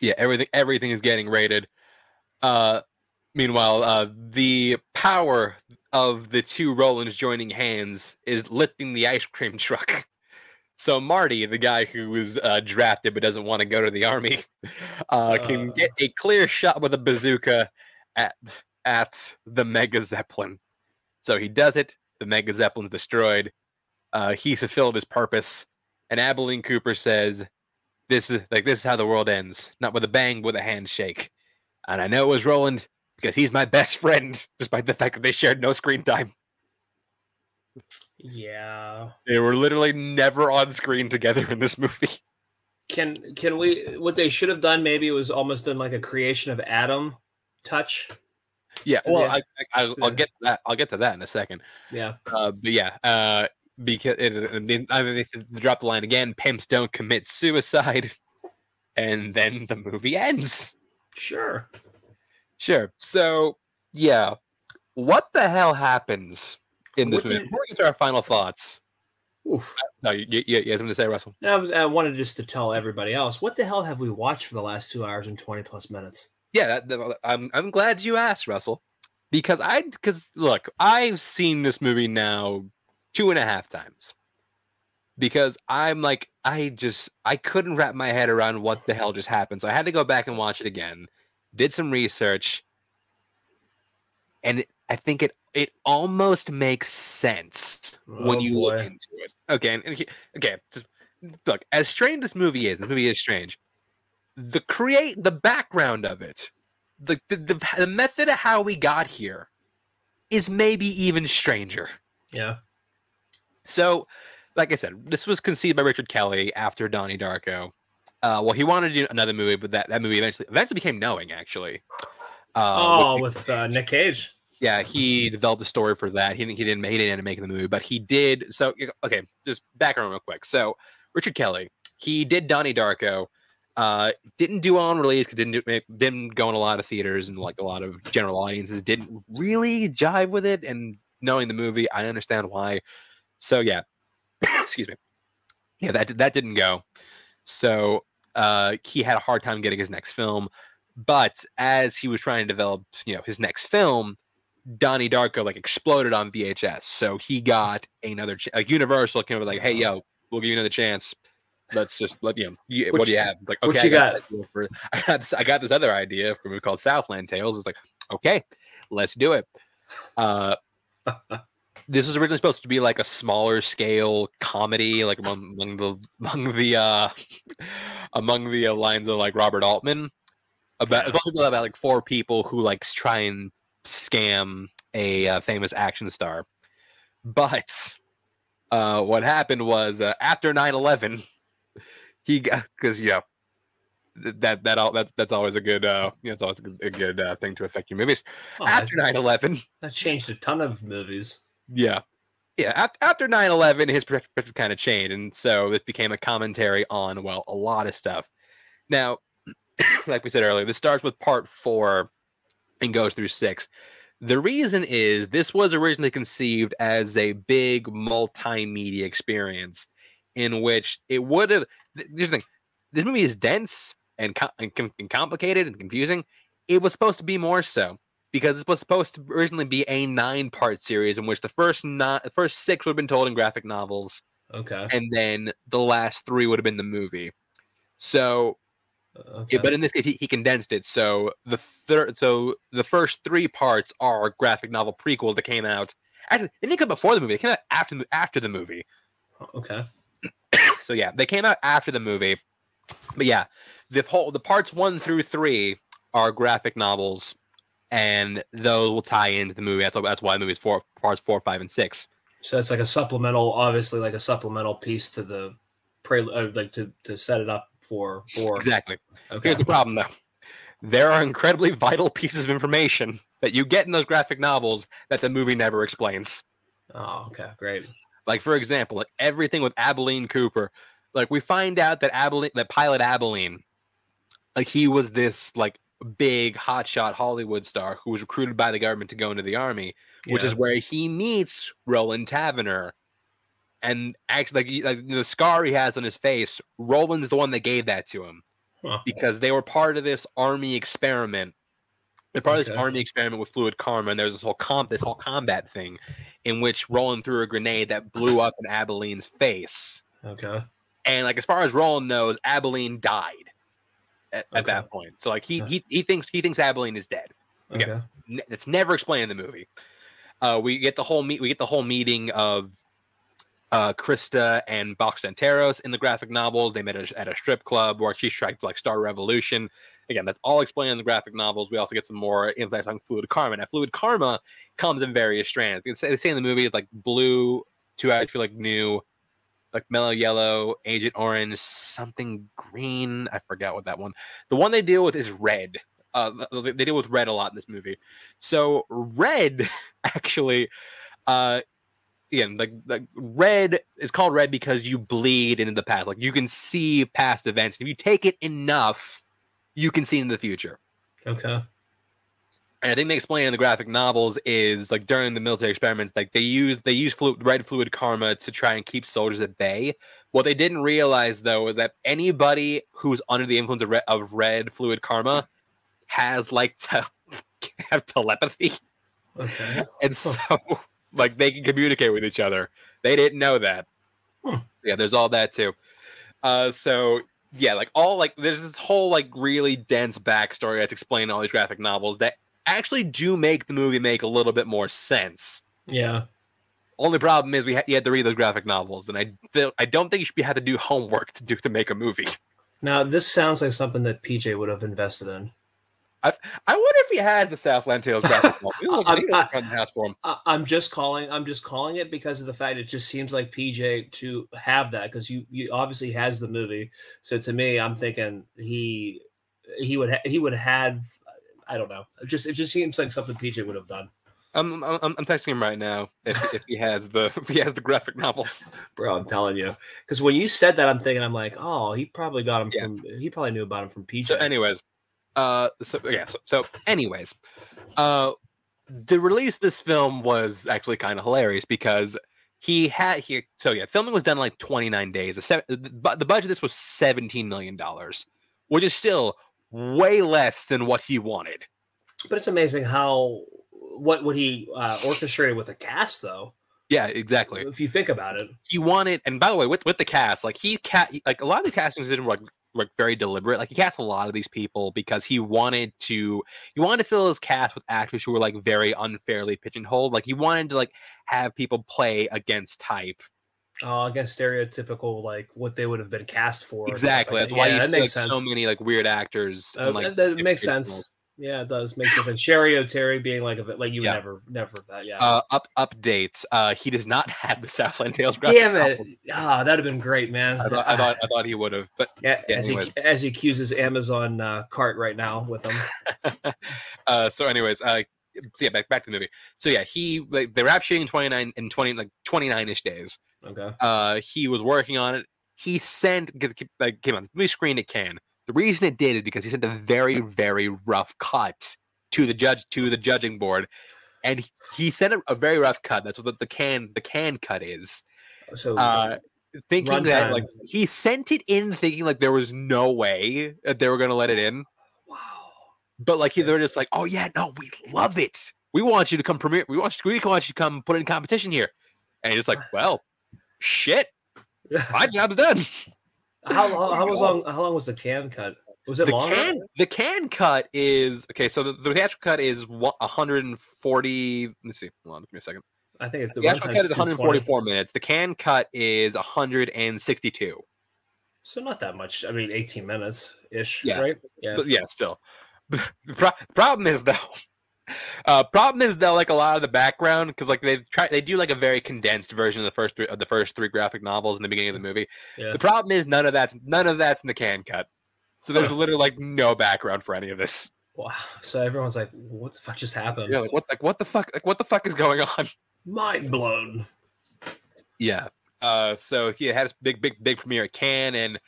yeah everything everything is getting rated uh meanwhile uh the power of the two rolands joining hands is lifting the ice cream truck so marty the guy who was uh, drafted but doesn't want to go to the army uh, can Uh. get a clear shot with a bazooka at at the mega zeppelin. So he does it the mega zeppelin's destroyed uh, he's fulfilled his purpose and abilene cooper says this is like this is how the world ends not with a bang but with a handshake. And i know it was roland because he's my best friend despite the fact that they shared no screen time Yeah. they were literally never on screen together in this movie Can can we? What they should have done maybe was almost done like a creation of Adam touch. yeah well yeah. I, I, I'll, I'll get that i'll get to that in a second Yeah. uh, but yeah uh, because it, I mean, they drop the line again pimps don't commit suicide and then the movie ends Sure. Sure. So, yeah, what the hell happens in this What movie? the- Before we get to our final thoughts, Oof. no, you, you, you have something to say, Russell? And I, was, I wanted just to tell everybody else what the hell have we watched for the last two hours and twenty plus minutes? Yeah, that, that- I'm I'm glad you asked, Russell, because I because look, I've seen this movie now two and a half times because I'm like I just I couldn't wrap my head around what the hell just happened, so I had to go back and watch it again. Did some research, and it, I think it it almost makes sense when Oh, you boy. look into it. Okay, and, and okay, just look as strange as this movie is. The movie is strange. The create the background of it, the the, the the method of how we got here, is maybe even stranger. Yeah. So, like I said, this was conceived by Richard Kelly after Donnie Darko. Uh, well, he wanted to do another movie, but that, that movie eventually eventually became Knowing, actually. Uh, oh, with- with uh, Nick Cage. Yeah, he developed the story for that. He didn't. He didn't. He didn't end up making the movie, but he did. So okay, just background real quick. So Richard Kelly, he did Donnie Darko. Uh, didn't do on release because didn't do, didn't go in a lot of theaters and like a lot of general audiences didn't really jive with it. And knowing the movie, I understand why. So yeah, excuse me. Yeah, that that didn't go. So uh, he had a hard time getting his next film. But as he was trying to develop, you know, his next film, Donnie Darko like exploded on VHS. So he got another ch- like Universal came up like, hey yo, we'll give you another chance. Let's just let you know. You, what, what do you have? like, okay, what you I got? got for, I got this. I got this other idea for a movie called Southland Tales. It's like, okay, let's do it. Uh, this was originally supposed to be like a smaller scale comedy, like among, among the among the uh, among the uh, lines of like Robert Altman. About, about about like four people who like try and scam a uh, famous action star. But uh, what happened was uh, after 9-11, he got because you know that that all that that's always a good uh you know, it's always a good, a good uh, thing to affect your movies. Oh, after 9-11, that changed a ton of movies. yeah. Yeah, after, after 9-11, his perspective kind of changed, and so it became a commentary on, well, a lot of stuff. Now, like we said earlier, this starts with part four and goes through six. The reason is this was originally conceived as a big multimedia experience in which it would have. Here's the thing this movie is dense and, com- and, com- and complicated and confusing. It was supposed to be more so because it was supposed to originally be a nine part series in which the first not the first six would have been told in graphic novels Okay. and then the last three would have been the movie. So Okay. yeah, but in this case, he, he condensed it. So the third, so the first three parts are graphic novel prequel that came out. Actually, they didn't come before the movie. They came out after the- after the movie. okay. So yeah, they came out after the movie. But yeah, the whole the parts one through three are graphic novels, and those will tie into the movie. That's why, that's why the movie's four parts four, five, and six. So it's like a supplemental, obviously, like a supplemental piece to the pre, uh, like to to set it up for for. Exactly. Okay. Here's the problem, though. There are incredibly vital pieces of information that you get in those graphic novels that the movie never explains. Oh, okay. Great. Like for example, like everything with Abilene Cooper. Like we find out that Abilene, that pilot Abilene, like he was this like big hotshot Hollywood star who was recruited by the government to go into the army, which is where he meets Roland Taverner. And actually, like, like the scar he has on his face, Roland's the one that gave that to him Huh. because they were part of this army experiment. They're part of this army experiment with fluid karma, and there's this whole comp, this whole combat thing, in which Roland threw a grenade that blew up in Abilene's face. Okay. And like as far as Roland knows, Abilene died at, at that point. So like he, he he thinks he thinks Abilene is dead. Okay. Okay. It's never explained in the movie. Uh, we get the whole meet. We get the whole meeting of uh, Krysta and Box Santaros in the graphic novel. They met at a, strip club where she to like start a revolution. Again, that's all explained in the graphic novels. We also get some more insights on fluid karma. Now, fluid karma comes in various strands. They say, in the movie like blue to I feel like new, like mellow yellow, agent orange, something green. I forgot what that one. The one they deal with is red. Uh, they deal with red a lot in this movie. So red actually, uh, again, like like red is called red because you bleed into the past. Like you can see past events. If you take it enough, you can see in the future. Okay. And I think they explain in the graphic novels is like during the military experiments, like they use they use flu- red fluid karma to try and keep soldiers at bay. What they didn't realize though is that anybody who's under the influence of red, of red fluid karma has like to have telepathy, Okay. and so like they can communicate with each other. They didn't know that. Hmm. Yeah, there's all that too. Uh, so yeah, like all like there's this whole like really dense backstory that's explained in all these graphic novels that actually do make the movie make a little bit more sense. Yeah. Only problem is we ha- you had to read those graphic novels, and I feel I don't think you should be, have to do homework to do to make a movie. Now this sounds like something that PJ would have invested in. I wonder if he had the Southland Tales graphic novel. He was looking- he was I- looking around the house for him. I, I'm just calling. I'm just calling it because of the fact it just seems like PJ to have that because you you obviously has the movie. So to me, I'm thinking he he would ha- he would have. I don't know. It just it just seems like something PJ would have done. I'm, I'm I'm texting him right now if, if he has the if he has the graphic novels. Bro, I'm telling you, because when you said that, I'm thinking, I'm like, oh, he probably got him Yeah. from. He probably knew about him from PJ. So, anyways, uh, so yeah, so, so anyways, uh, the release of this film was actually kind of hilarious because he had he so yeah, filming was done in like 29 days. The, seven, the, the budget of this was 17 million dollars, which is still way less than what he wanted. but it's amazing how what what he uh, orchestrated with a cast, though. Yeah, exactly. If you think about it, he wanted and by the way with with the cast like he cat like a lot of the casting decisions were like, like very deliberate like he cast a lot of these people because he wanted to he wanted to fill his cast with actors who were like very unfairly pigeonholed like he wanted to like have people play against type uh, against stereotypical like what they would have been cast for. exactly like that's that. why yeah, you see like, sense. so many like weird actors Uh, and, like that, that makes sense. Yeah, it does make sense. And Cheri Oteri being like a bit like you Yeah. never, never that. Yeah. uh up updates uh he does not have the southland tales graphic Damn it! Ah, that'd have been great, man. I thought, I thought I thought he would have, but Yeah, Yeah, as he anyways. as he accuses Amazon uh, cart right now with him. uh, so anyways, uh, so yeah, back back to the movie. So yeah, he like they wrapped shooting in twenty nine in twenty like twenty nine ish days. Okay. Uh, he was working on it. He sent like came on. the screen it can. The reason it did is because he sent a very very rough cut to the judge to the judging board, and he, he sent a, a very rough cut. That's what the, the Cannes the Cannes cut is. So Uh, thinking that Runtime. like he sent it in thinking like there was no way that they were gonna let it in. wow. But like they're just like, oh yeah, no, we love it. We want you to come premiere. We want you, we want you to come put in competition here. And he's just like, well, shit, my job's done. How, how how was long? How long was the Cannes cut? Was it The longer? Cannes the Cannes cut is okay. So the, the theatrical cut is 140. Let's see. Hold on, give me a second. I think it's the The theatrical cut is 144 minutes. The Cannes cut is 162. So not that much. I mean, 18 minutes ish, Yeah. right? Yeah. But yeah, still. The pro- problem is though. Uh, problem is that like a lot of the background, because like they try, they do like a very condensed version of the first three, of the first three graphic novels in the beginning of the movie. Yeah. The problem is none of that's none of that's in the Cannes cut. So there's literally like no background for any of this. Wow. So everyone's like, "What the fuck just happened?" Yeah, like what like what the fuck like what the fuck is going on? Mind blown. Yeah. Uh, so he had his big big big premiere at Cannes, and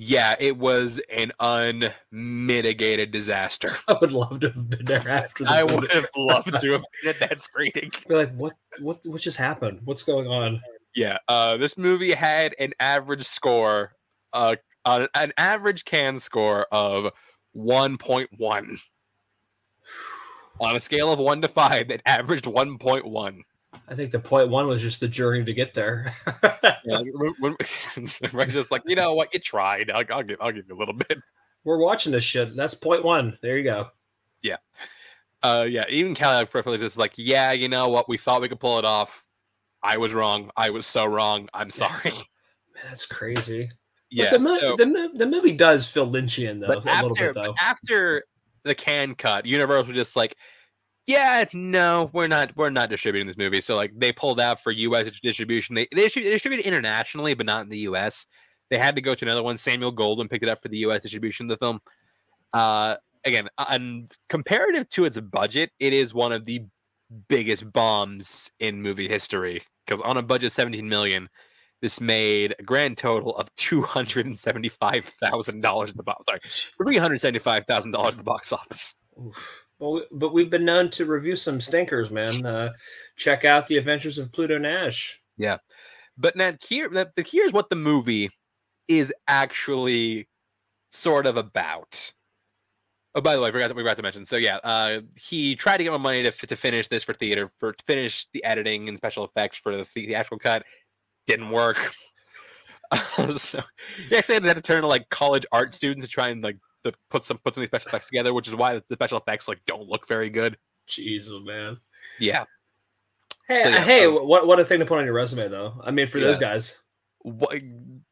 yeah, it was an unmitigated disaster. I would love to have been there after. The I movie. would have loved to have been at that screening. Be like, what? What? What just happened? What's going on? Yeah, uh, this movie had an average score, uh, uh, an average Cannes score of 1.1. On a scale of 1 to 5, it averaged 1.1. I think the point one was just the journey to get there. Yeah, like, when- when- just like, you know what, you tried. I'll, I'll, give, I'll give you a little bit. We're watching this shit. That's point one. There you go. Yeah, uh, yeah, even Cadillac Perfectly just like, yeah, you know what, we thought we could pull it off. I was wrong. I was so wrong. I'm sorry. Man, that's crazy. yeah, the, mo- so- the, the movie does feel Lynchian though, but a little after, bit though. but after the Cannes cut, Universal was just like, yeah, no, we're not, we're not distributing this movie. So like, they pulled out for U.S. distribution. They they distrib- distributed internationally, but not in the U.S. They had to go to another one. Samuel Goldwyn picked it up for the U.S. distribution of the film. Uh, again, and comparative to its budget, it is one of the biggest bombs in movie history. Because on a budget of 17 million, this made a grand total of two hundred and seventy-five thousand dollars at the box. Sorry, three hundred seventy-five thousand dollars at the box office. Oof. Well, but we've been known to review some stinkers, man. Uh, check out the Adventures of Pluto Nash. Yeah, but now here, but here's what the movie is actually sort of about. Oh, by the way, I forgot, we forgot to mention. So yeah, uh, he tried to get more money to, to finish this for theater, for to finish the editing and special effects for the theatrical cut. Didn't work. so he actually had to turn to like college art students to try and like to put some put some of these special effects together, which is why the special effects like don't look very good. Jeez, oh, man. Yeah. Hey, So, yeah, hey, um, what what a thing to put on your resume, though. I mean, for those guys. what,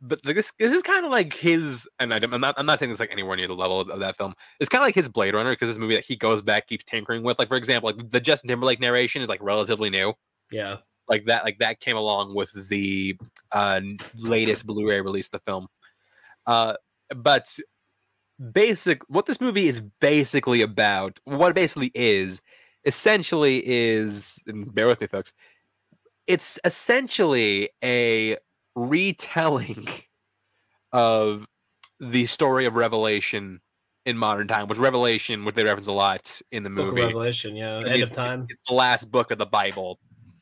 but this this is kind of like his, and I, am not I'm not saying it's like anywhere near the level of, of that film. It's kind of like his Blade Runner because this movie that he goes back keeps tinkering with. Like for example, like the Justin Timberlake narration is like relatively new. Yeah. Like that, like that came along with the uh, latest Blu-ray release of the film. Uh, but basic, what this movie is basically about, what it basically is, essentially is, and bear with me, folks. It's essentially a retelling of the story of Revelation in modern time, which Revelation, which they reference a lot in the movie. Revelation, yeah, end it's, of time, It's the last book of the Bible,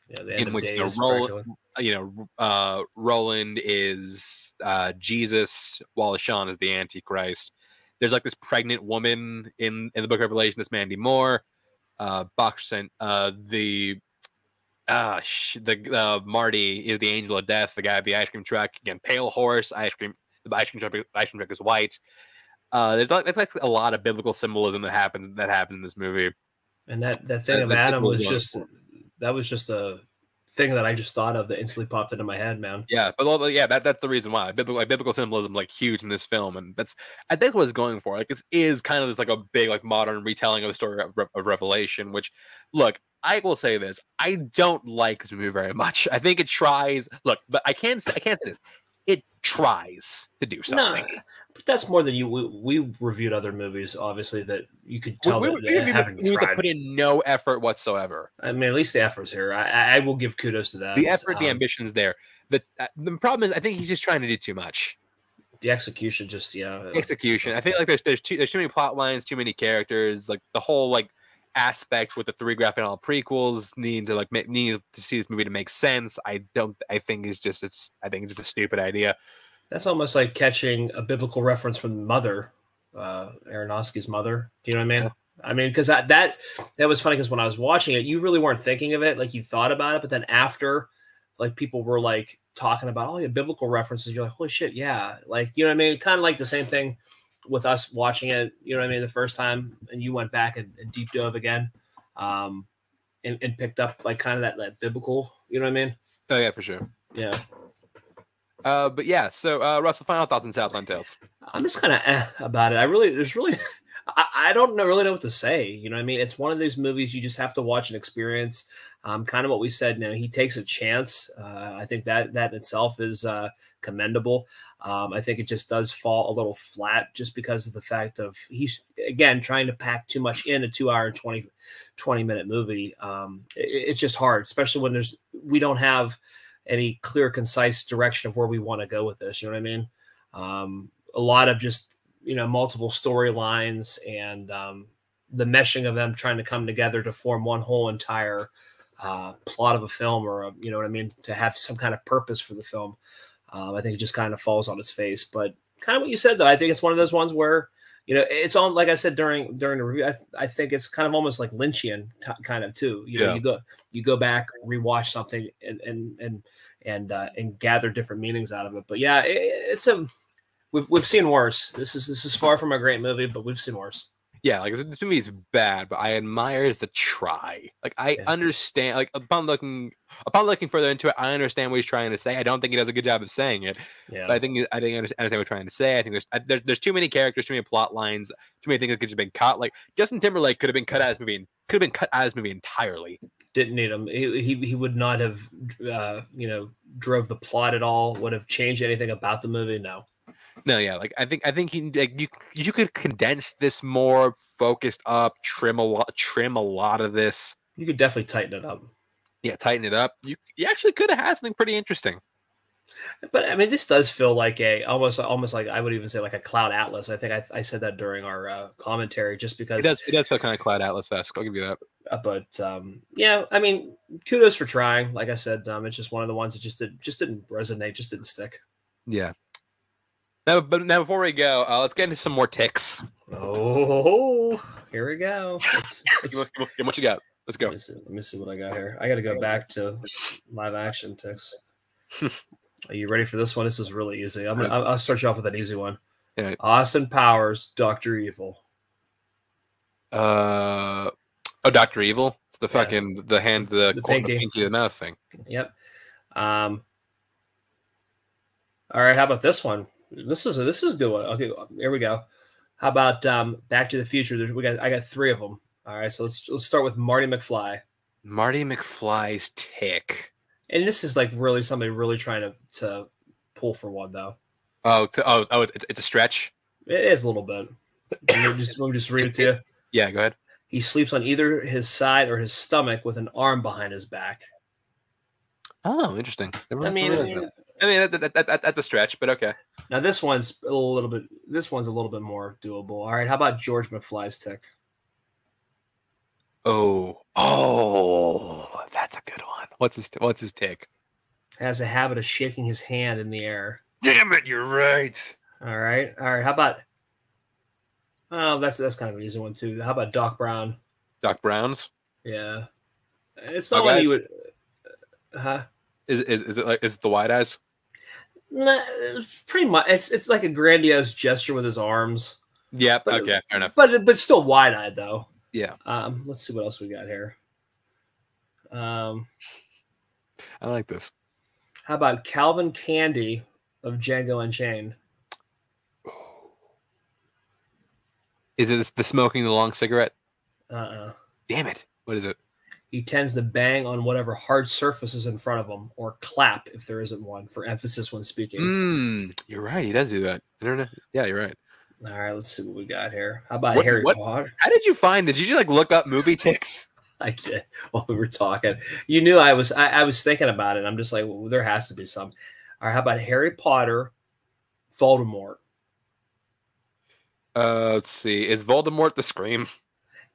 yeah, the end in of which days. the role, you know, uh, Roland is uh, Jesus, while Sean is the Antichrist. There's like this pregnant woman in in the Book of Revelation. This Mandy Moore, uh, Buxton, uh, the uh, sh- the uh, Marty is the angel of death. The guy with the ice cream truck again, pale horse, ice cream. The ice cream truck, ice cream truck is white. Uh, there's like, there's like a lot of biblical symbolism that happens that happens in this movie. And that that thing That- of that's Adam was just that was just a thing that I just thought of that instantly popped into my head, man. Yeah, but yeah, that, that's the reason why biblical like, biblical symbolism like huge in this film, and that's I think what it's going for. Like it is kind of just like a big like modern retelling of the story of, of Revelation. Which, look, I will say this: I don't like this movie very much. I think it tries. Look, but I can't say, I can't say this. It tries to do something. but that's more than you. We, we reviewed other movies, obviously, that you could tell we, that we, they we- haven't we need to tried. put in no effort whatsoever. I mean, at least the effort's here. I, I- will give kudos to that. The effort, the Um, ambition's there. The uh, the problem is, I think he's just trying to do too much. the execution, just yeah, execution. I feel like there's there's too there's too many plot lines, too many characters. Like the whole like aspect with the three graphic novel prequels need to like need to see this movie to make sense. I don't. I think it's just it's. I think it's just a stupid idea. That's almost like catching a biblical reference from Mother, uh, Aronofsky's Mother. Do you know what I mean? Yeah. I mean, because that that that was funny because when I was watching it, you really weren't thinking of it, like you thought about it, but then after, like people were like talking about, oh yeah, biblical references. You're like, holy shit, yeah, like you know what I mean? Kind of like the same thing with us watching it. You know what I mean? The first time, and you went back and, and deep dove again, um, and, and picked up like kind of that that biblical. You know what I mean? Oh yeah, for sure. Yeah. Uh, but yeah. So uh, Russell, final thoughts on Southland Tales. I'm just kind of eh about it. I really, there's really, I, I don't know, really know what to say. You know I mean? It's one of those movies you just have to watch and experience. Um, kind of what we said. Now he takes a chance. Uh, I think that that itself is uh, commendable. Um, I think it just does fall a little flat just because of the fact of he's again trying to pack too much in a two hour and 20, 20 minute movie. Um, it- it's just hard, especially when there's we don't have any clear, concise direction of where we want to go with this. You know what I mean? Um, a lot of just you know multiple storylines and um, the meshing of them trying to come together to form one whole entire uh, plot of a film or a, you know what I mean to have some kind of purpose for the film. Um, I think it just kind of falls on its face. But kind of what you said though, I think it's one of those ones where you know it's on like I said during during the review. I, th- I think it's kind of almost like Lynchian t- kind of too. You know, Yeah. you go you go back rewatch something and and and and uh, and gather different meanings out of it. But yeah, it, it's a we've we've seen worse. This is this is far from a great movie, but we've seen worse. Yeah, like this movie is bad, but I admire the try. Like I Yeah. understand. Like upon looking upon looking further into it, I understand what he's trying to say. I don't think he does a good job of saying it. Yeah, But I think I think I understand what we're trying to say. I think there's I, there's, there's too many characters, too many plot lines, too many things that could have been cut. Like Justin Timberlake could have been cut out of this movie, could have been cut out of this movie entirely. didn't need him. He, he he would not have uh, you know drove the plot at all. Would have changed anything about the movie? No. No, yeah, like I think I think he, like you you could condense this more, focused up, trim a lot, trim a lot of this. You could definitely tighten it up. Yeah, tighten it up. You you actually could have had something pretty interesting. But I mean, this does feel like a almost almost like I would even say like a cloud atlas. I think I, I said that during our uh, commentary, just because. It does it does feel kind of Cloud Atlas esque. I'll give you that. Uh, but um, yeah, I mean, kudos for trying. Like I said, um, it's just one of the ones that just did just didn't resonate, just didn't stick. Yeah. Now, but now before we go, uh, let's get into some more ticks. Oh, here we go. What, what- what you got? Let's go. let, me see, let me see what I got here. I got to go back to live action ticks. Are you ready for this one? This is really easy. I'm gonna, I'll, start you off with an easy one. Yeah. Austin Powers, Doctor Evil. Uh, oh, Doctor Evil. It's the Yeah. fucking the hand, the, The the pinky. pinky, the mouth thing. Yep. Um. All right. How about this one? This is a, this is a good one. Okay, here we go. How about um, Back to the Future? There's, we got I got three of them. All right. So let's let's start with Marty McFly. Marty McFly's tick. And this is like really somebody really trying to to pull for one though. Oh, to, oh, oh, it's, it's a stretch. It is a little bit. Let me just let me just read it to you. Yeah, go ahead. He sleeps on either his side or his stomach with an arm behind his back. Oh, interesting. Never I mean, realized that. I mean, that, that, that, that's a stretch, but okay. now this one's a little bit. This one's a little bit more doable. All right, how about George McFly's tick? Oh, oh, that's a good one. What's his What's his take? Has a habit of shaking his hand in the air. Damn it, you're right. All right, all right. How about? Oh, that's that's kind of an easy one too. How about Doc Brown? Doc Brown's Yeah, it's not one you guys. would. Huh? is is is it like is it the wide eyes? Nah, it's pretty much. It's it's like a grandiose gesture with his arms, Yep. But- okay, fair enough. but but still wide eyed though. Yeah, Um, let's see what else we got here. Um, I like this. how about Calvin Candie of Django Unchained? Is it the smoking the long cigarette? Uh-uh. Damn it! What is it? He tends to bang on whatever hard surface is in front of him, or clap if there isn't one, for emphasis when speaking. Mm, you're right. He does do that. I don't know. Yeah, you're right. All right, let's see what we got here. How about What- Harry what- Potter? How did you find? It? Did you just like look up movie ticks? I did while we were talking. You knew I was I, I was thinking about it. I'm just like, well, there has to be some. All right, how about Harry Potter, Voldemort? Uh, let's see. Is Voldemort the scream?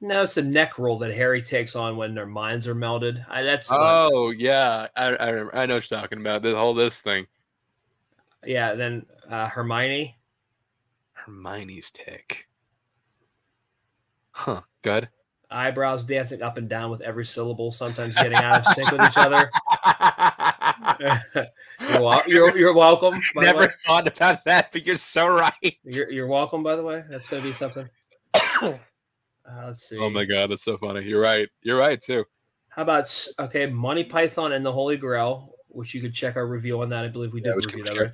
No, it's the neck roll that Harry takes on when their minds are melted. I, that's Oh yeah, I I, remember, I know what you're talking about. The whole this thing. yeah. Then uh, Hermione. Hermione's tick. Huh. Good. eyebrows dancing up and down with every syllable, sometimes getting out of sync with each other. you're, wel- you're, you're welcome. Never thought about that, but you're so right. You're, you're welcome. By the way, that's going to be something. Uh, let's see. oh my god, that's so funny. You're right. You're right too. How about okay, Monty Python and the Holy Grail, which you could check our review on that. I believe we did Yeah, review that. Right?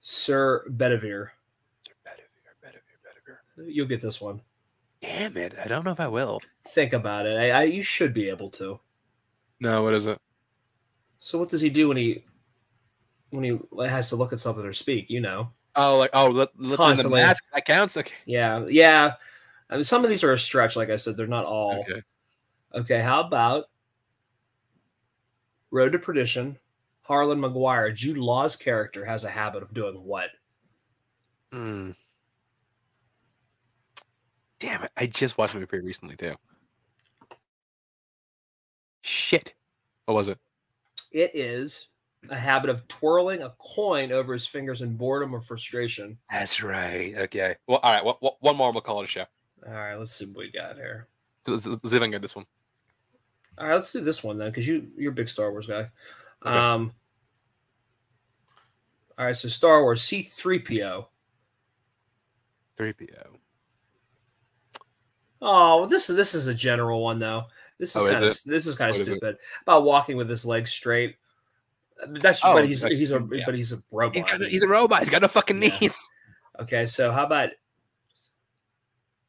Sir Bedivere. You'll get this one. Damn it! I don't know if I will. Think about it. I, I you should be able to. No, what is it? So what does he do when he when he has to look at something or speak? You know. Oh, like oh, let, let the Constantly. mask that counts. Okay. Yeah, yeah. I mean, some of these are a stretch. Like I said, they're not all. Okay. Okay, how about Road to Perdition? Harlen Maguire, Jude Law's character, has a habit of doing what? Hmm. Damn it! I just watched the movie pretty recently too. Shit. What was it? It is a habit of twirling a coin over his fingers in boredom or frustration. That's right. Okay. Well, all right. Well, one more. We'll call it a show. All right, let's see what we got here. So let's, let's see if I can get this one. All right, let's do this one then, because you you're a big Star Wars guy. Okay. Um. All right, so Star Wars C three PO. Three PO. Oh, this this is a general one though. This is Oh, is kind of it? this is kind of What is it? stupid about walking with his legs straight. That's Oh, but he's like, he's a yeah. but he's a robot. He's, got, he's a robot. He's got no fucking Yeah. knees. okay, so how about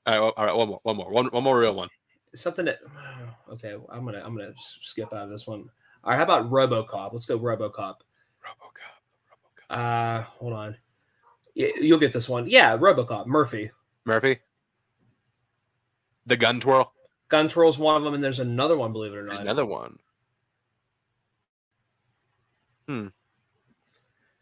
All right. All right. One more. One more. One, one more real one. something that? Okay, I'm gonna I'm gonna skip out of this one. All right, how about RoboCop? Let's go RoboCop. RoboCop. RoboCop. Uh, hold on. You'll get this one. Yeah, RoboCop. Murphy. Murphy. The gun twirl. Gun twirl's one of them, and there's another one. Believe it or not, There's not. another one. Hmm.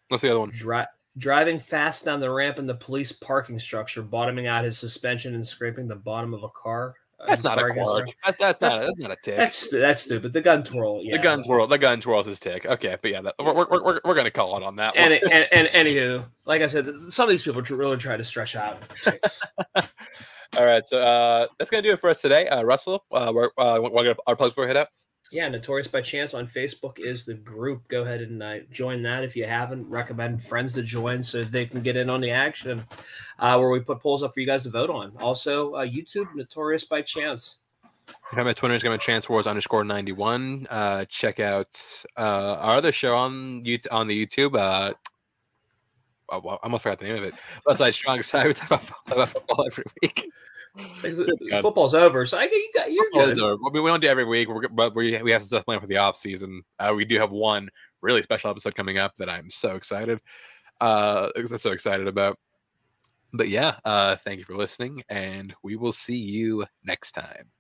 What's the other one? Dri- driving fast down the ramp in the police parking structure, bottoming out his suspension and scraping the bottom of a car. Uh, That's not a there. That's that's, That's- not that's not a tick. That's that's stupid. The gun twirl. Yeah. the gun twirl. The gun twirl is his tick. Okay, but yeah, that, we're, we're, we're, we're gonna call it on that And, one. and and anywho, like I said, some of these people really try to stretch out ticks. All right, so uh, that's gonna do it for us today. Uh, Russell, uh, we're, uh, we're gonna our plugs before we head out. yeah, Notorious by Chance on Facebook is the group. Go ahead and uh, join that if you haven't. Recommend friends to join so they can get in on the action, uh, where we put polls up for you guys to vote on. Also, uh, YouTube Notorious by Chance. Have my Twitter Instagram Chance Wars underscore ninety one. Uh, check out uh, our other show on on the YouTube. Well, I almost forgot the name of it. Outside Strong Side. We talk about, talk about football every week. It's like, God. football's over, so I get you got you're Football good. is over. We we don't do it every week, we're, but we we have some stuff planned for the off season. Uh, we do have one really special episode coming up that I'm so excited, uh, so excited about. But yeah, uh, thank you for listening, and we will see you next time.